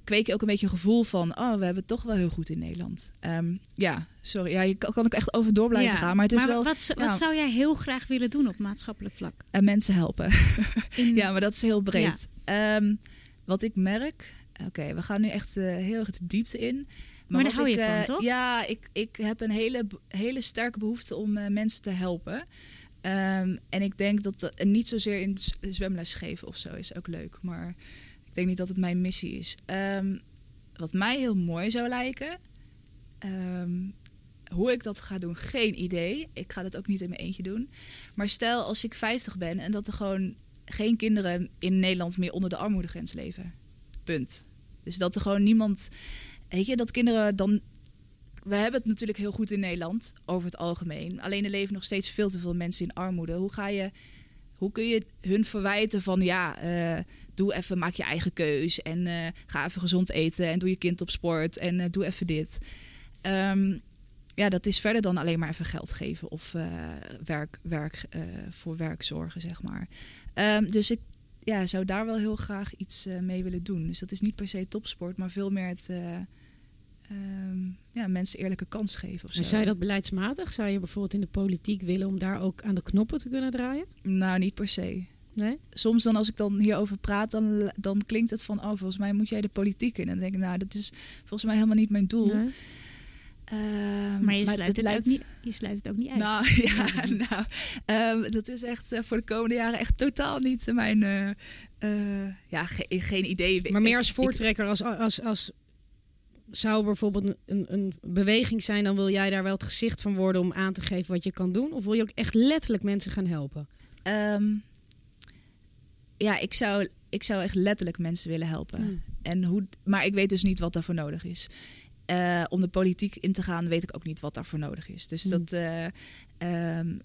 kweek je ook een beetje een gevoel van... oh, we hebben het toch wel heel goed in Nederland. Ehm, ja, sorry. Ja, je kan, kan ook echt over door blijven Ja, gaan. Maar het is wel wat, wat ja. zou jij heel graag willen doen op maatschappelijk vlak? en mensen helpen. In- Ja, maar dat is heel breed. Ehm, wat ik merk... Oké, we gaan nu echt eh, heel erg de diepte in. Maar wat daar hou ik, je van, eh, toch? Ja, ik, ik heb een hele, hele sterke behoefte om eh, mensen te helpen. Ehm, en ik denk dat... dat- niet zozeer in zwemles geven of zo is ook leuk. Maar denk niet dat het mijn missie is. Ehm, wat mij heel mooi zou lijken... ehm, hoe ik dat ga doen, geen idee. Ik ga dat ook niet in mijn eentje doen. Maar stel als ik 50 ben en dat er gewoon geen kinderen in Nederland meer onder de armoedegrens leven. Punt. Dus dat er gewoon niemand. Weet je, dat kinderen dan. We hebben het natuurlijk heel goed in Nederland, over het algemeen. Alleen er leven nog steeds veel te veel mensen in armoede. Hoe ga je. Hoe kun je hun verwijten van ja, eh, doe even, maak je eigen keus en eh, ga even gezond eten en doe je kind op sport en eh, doe even dit. Ehm, ja, dat is verder dan alleen maar even geld geven of eh, werk, werk, voor werk zorgen, zeg maar. Ehm, dus ik ja, zou daar wel heel graag iets mee willen doen. Dus dat is niet per se topsport, maar veel meer het, eh, ehm, ja, mensen eerlijke kans geven. Of zo. Zou je dat beleidsmatig? Zou je bijvoorbeeld in de politiek willen om daar ook aan de knoppen te kunnen draaien? Nou, niet per se. Nee? Soms dan als ik dan hierover praat, dan, dan klinkt het van... oh, volgens mij moet jij de politiek in. En dan denk ik, nou, dat is volgens mij helemaal niet mijn doel. Nee? Ehm, Maar je sluit, het lijkt- ook niet, je sluit het ook niet uit. Nou ja, nou, ehm, dat is echt eh, voor de komende jaren echt totaal niet mijn... eh, eh, ja, ge- geen idee. Maar meer als ik- voortrekker, als, als, als zou bijvoorbeeld een, een beweging zijn, dan wil jij daar wel het gezicht van worden om aan te geven wat je kan doen? Of wil je ook echt letterlijk mensen gaan helpen? Ehm, ja, ik zou, ik zou echt letterlijk mensen willen helpen. Hmm. En hoe, maar ik weet dus niet wat daarvoor nodig is. Eh, om de politiek in te gaan, weet ik ook niet wat daarvoor nodig is. Dus Hmm. dat, eh, ehm,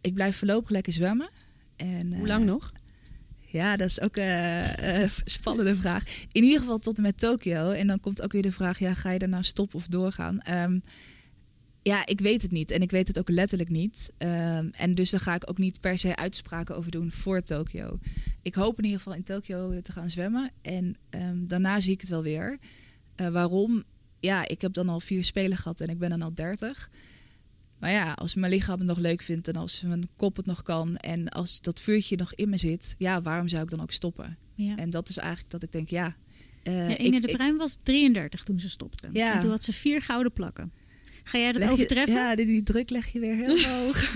ik blijf voorlopig lekker zwemmen. En, Hoe eh, lang nog? Ja, dat is ook een spannende vraag. In ieder geval tot en met Tokio. En dan komt ook weer de vraag, ja, ga je daarna stoppen of doorgaan? Ehm, ja, ik weet het niet. En ik weet het ook letterlijk niet. Ehm, en dus daar ga ik ook niet per se uitspraken over doen voor Tokio. Ik hoop in ieder geval in Tokio te gaan zwemmen. En ehm, daarna zie ik het wel weer. Eh, waarom? Ja, ik heb dan al vier spelen gehad en ik ben dan al dertig. Maar ja, als mijn lichaam het nog leuk vindt en als mijn kop het nog kan en als dat vuurtje nog in me zit, ja, waarom zou ik dan ook stoppen? Ja. En dat is eigenlijk dat ik denk, ja. eh, Ja, ik- de ik- Bruin was 33 toen ze stopte. Ja. En toen had ze vier gouden plakken. Ga jij dat je- overtreffen? ja, die, die druk leg je weer heel hoog.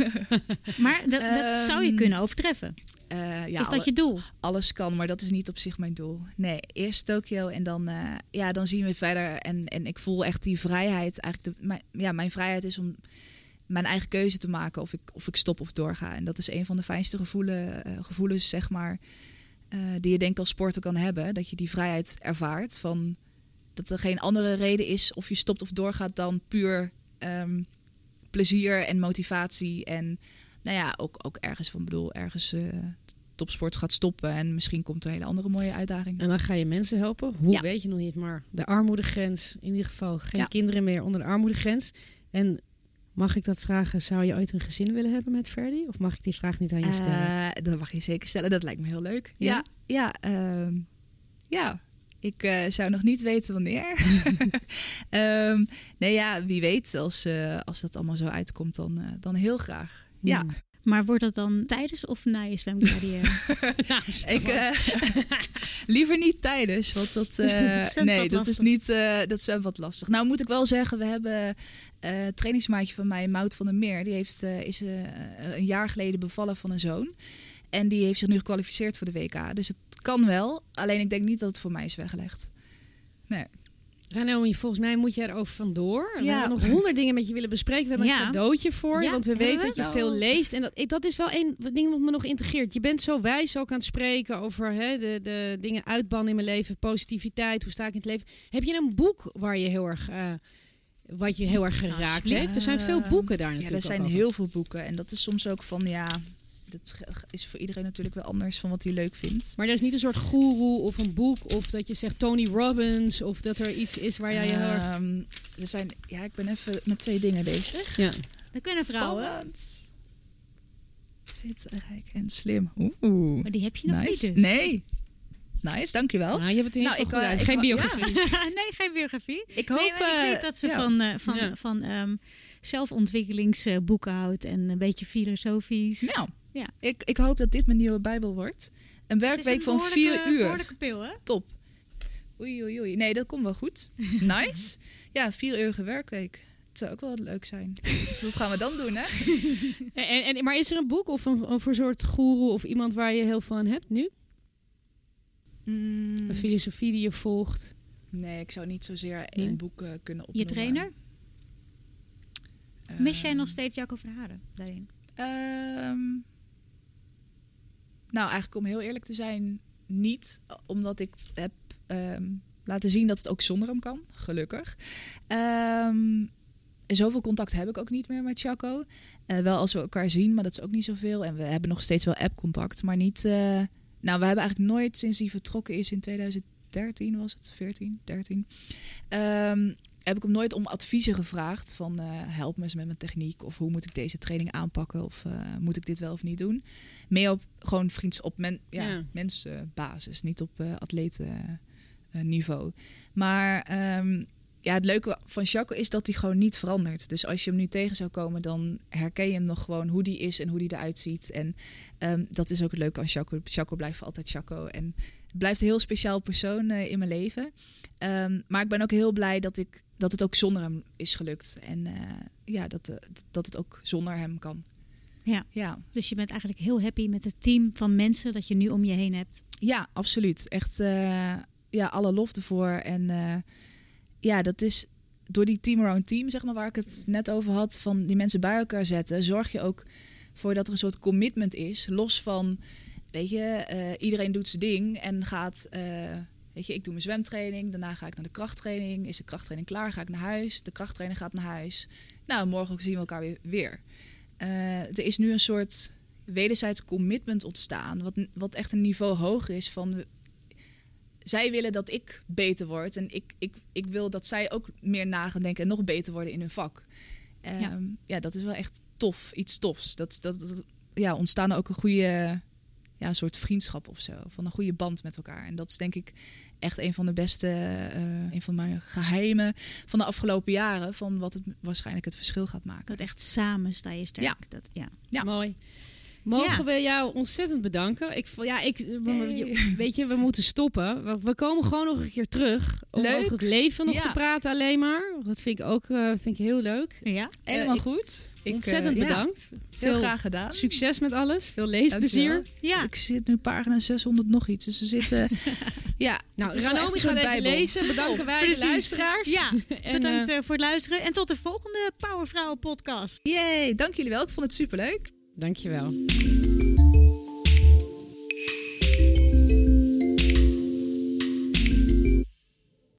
Maar dat, dat zou je Ehm, kunnen overtreffen. Eh, ja, is alle- dat je doel? alles kan, maar dat is niet op zich mijn doel. Nee, eerst Tokio en dan, eh, ja, dan zien we verder. En, en ik voel echt die vrijheid. Eigenlijk de, mijn, ja, mijn vrijheid is om mijn eigen keuze te maken of ik, of ik stop of doorga. En dat is een van de fijnste gevoelen, eh, gevoelens, zeg maar, die je denk ik als sporter kan hebben. Dat je die vrijheid ervaart van dat er geen andere reden is of je stopt of doorgaat dan puur ehm, plezier en motivatie. En nou ja, ook, ook ergens van bedoel, ergens eh, topsport gaat stoppen en misschien komt er een hele andere mooie uitdaging. En dan ga je mensen helpen. Hoe Ja. weet je nog niet, maar de armoedegrens. In ieder geval geen Ja. kinderen meer onder de armoedegrens. En mag ik dat vragen, zou je ooit een gezin willen hebben met Ferdy? Of mag ik die vraag niet aan je stellen? Eh, dat mag je zeker stellen. Dat lijkt me heel leuk. Ja? Ja, ja, ehm, ja. Ik eh, zou nog niet weten wanneer. Ehm, nee, ja, wie weet. Als, eh, als dat allemaal zo uitkomt, dan, eh, dan heel graag. Ja. Maar wordt dat dan tijdens of na je zwemcarrière? Nou, ik, liever niet tijdens, want dat, nee, dat is niet, eh, dat zwemt wat lastig. Nou moet ik wel zeggen, we hebben eh trainingsmaatje van mij, Mout van der Meer, die heeft, is een jaar geleden bevallen van een zoon. En die heeft zich nu gekwalificeerd voor de WK. Dus het kan wel, alleen ik denk niet dat het voor mij is weggelegd. Nee. Ranomi, volgens mij moet jij erover vandoor. We Ja. hebben nog honderd dingen met je willen bespreken. We hebben Ja. een cadeautje voor je, Ja, want we weten we? dat je veel leest. En dat, dat is wel een ding wat me nog integreert. Je bent zo wijs ook aan het spreken over hè, de, de dingen uitbannen in mijn leven. Positiviteit, hoe sta ik in het leven. Heb je een boek waar je heel erg... eh, wat je heel erg geraakt heeft. Er zijn veel boeken daar Ja, natuurlijk. er zijn ook over. heel veel boeken. En dat is soms ook van, ja, dat is voor iedereen natuurlijk wel anders van wat hij leuk vindt. Maar er is niet een soort goeroe of een boek of dat je zegt Tony Robbins of dat er iets is waar jij je. Ehm, er zijn, ja, ik ben even met twee dingen bezig. Ja. Dat kunnen. Spannend. Fit, rijk en slim. Oeh. Maar die heb je nog Nice. niet dus. Nee. Nice, dankjewel. Nou, je hebt het Nou, geval ik, goed eh, ik Geen biografie. nee, geen biografie. Ik hoop... nee, ik eh, weet dat ze ja. van, eh, van, Ja. van ehm, zelfontwikkelingsboeken houdt en een beetje filosofisch. Nou, Ja. ik, ik hoop dat dit mijn nieuwe bijbel wordt. Een werkweek een van vier uur. behoorlijke pil, hè? Top. Oei, oei, oei. Nee, dat komt wel goed. Nice. Ja, vier uurige werkweek. Het zou ook wel leuk zijn. Dus dat gaan we dan doen, hè? En, en, maar is er een boek of een, of een soort goeroe of iemand waar je heel veel aan hebt nu? Mm, Een filosofie die je volgt? nee, ik zou niet zozeer één Nee? boek eh, kunnen Je opnoemen. trainer? Mis jij Ehm, nog steeds Jacco Verharen daarin? Ehm, nou, eigenlijk om heel eerlijk te zijn, niet. Omdat ik heb ehm, laten zien dat het ook zonder hem kan. Gelukkig. En zoveel contact heb ik ook niet meer met Chaco. Eh, wel als we elkaar zien, maar dat is ook niet zoveel. En we hebben nog steeds wel app-contact, maar niet... eh, nou, we hebben eigenlijk nooit sinds hij vertrokken is in 2013, was het? 14, 13. Ehm, heb ik hem nooit om adviezen gevraagd van eh, help me eens met mijn techniek of hoe moet ik deze training aanpakken of eh, moet ik dit wel of niet doen. Meer op gewoon vriends op men, ja, Ja. mensenbasis, niet op eh atletenniveau. Maar ehm, ja, het leuke van Chaco is dat hij gewoon niet verandert. Dus als je hem nu tegen zou komen, dan herken je hem nog gewoon hoe die is en hoe die eruit ziet. En ehm, dat is ook het leuke aan Chaco. Chaco blijft altijd Chaco. En blijft een heel speciaal persoon uh, in mijn leven. Um, maar ik ben ook heel blij dat, ik, dat het ook zonder hem is gelukt. En uh, ja, dat, uh, dat het ook zonder hem kan. Ja. ja, dus je bent eigenlijk heel happy met het team van mensen dat je nu om je heen hebt. Ja, absoluut. Echt ja, alle lof ervoor. En ja, dat is door die team around team, zeg maar, waar ik het net over had, van die mensen bij elkaar zetten, zorg je ook voor dat er een soort commitment is, los van, weet je, uh, iedereen doet zijn ding en gaat, uh, weet je, ik doe mijn zwemtraining, daarna ga ik naar de krachttraining, is de krachttraining klaar, ga ik naar huis, de krachttrainer gaat naar huis, nou, morgen zien we elkaar weer. weer. Uh, er is nu een soort wederzijds commitment ontstaan, wat, wat echt een niveau hoger is van zij willen dat ik beter word. En ik, ik, ik wil dat zij ook meer na gaan denken en nog beter worden in hun vak. Um, ja. ja. dat is wel echt tof. Iets tofs. Dat, dat, dat ja, ontstaan ook een goede ja, soort vriendschap of zo. Van een goede band met elkaar. En dat is denk ik echt een van de beste, uh, een van mijn geheimen van de afgelopen jaren. Van wat het waarschijnlijk het verschil gaat maken. Dat echt samen sta je sterk. Ja, dat, ja. ja. mooi. Mogen we jou ontzettend bedanken? Ik, ja, ik, weet je, we moeten stoppen. We, komen gewoon nog een keer terug om leuk. over het leven nog te praten alleen maar. Dat vind ik ook uh, vind ik heel leuk. Ja, helemaal uh, goed. Ik, ontzettend uh, bedankt. Ja. Veel graag gedaan. Succes met alles. Veel leesplezier. Ja. Ik zit nu pagina 600 nog iets. Dus ze zitten... ja, nou, Ranomi gaat even lezen. Bedanken oh, wij precies. de luisteraars. Ja, bedankt voor het luisteren. En tot de volgende Powervrouwen podcast. Yay, dank jullie wel. Ik vond het superleuk. Dankjewel.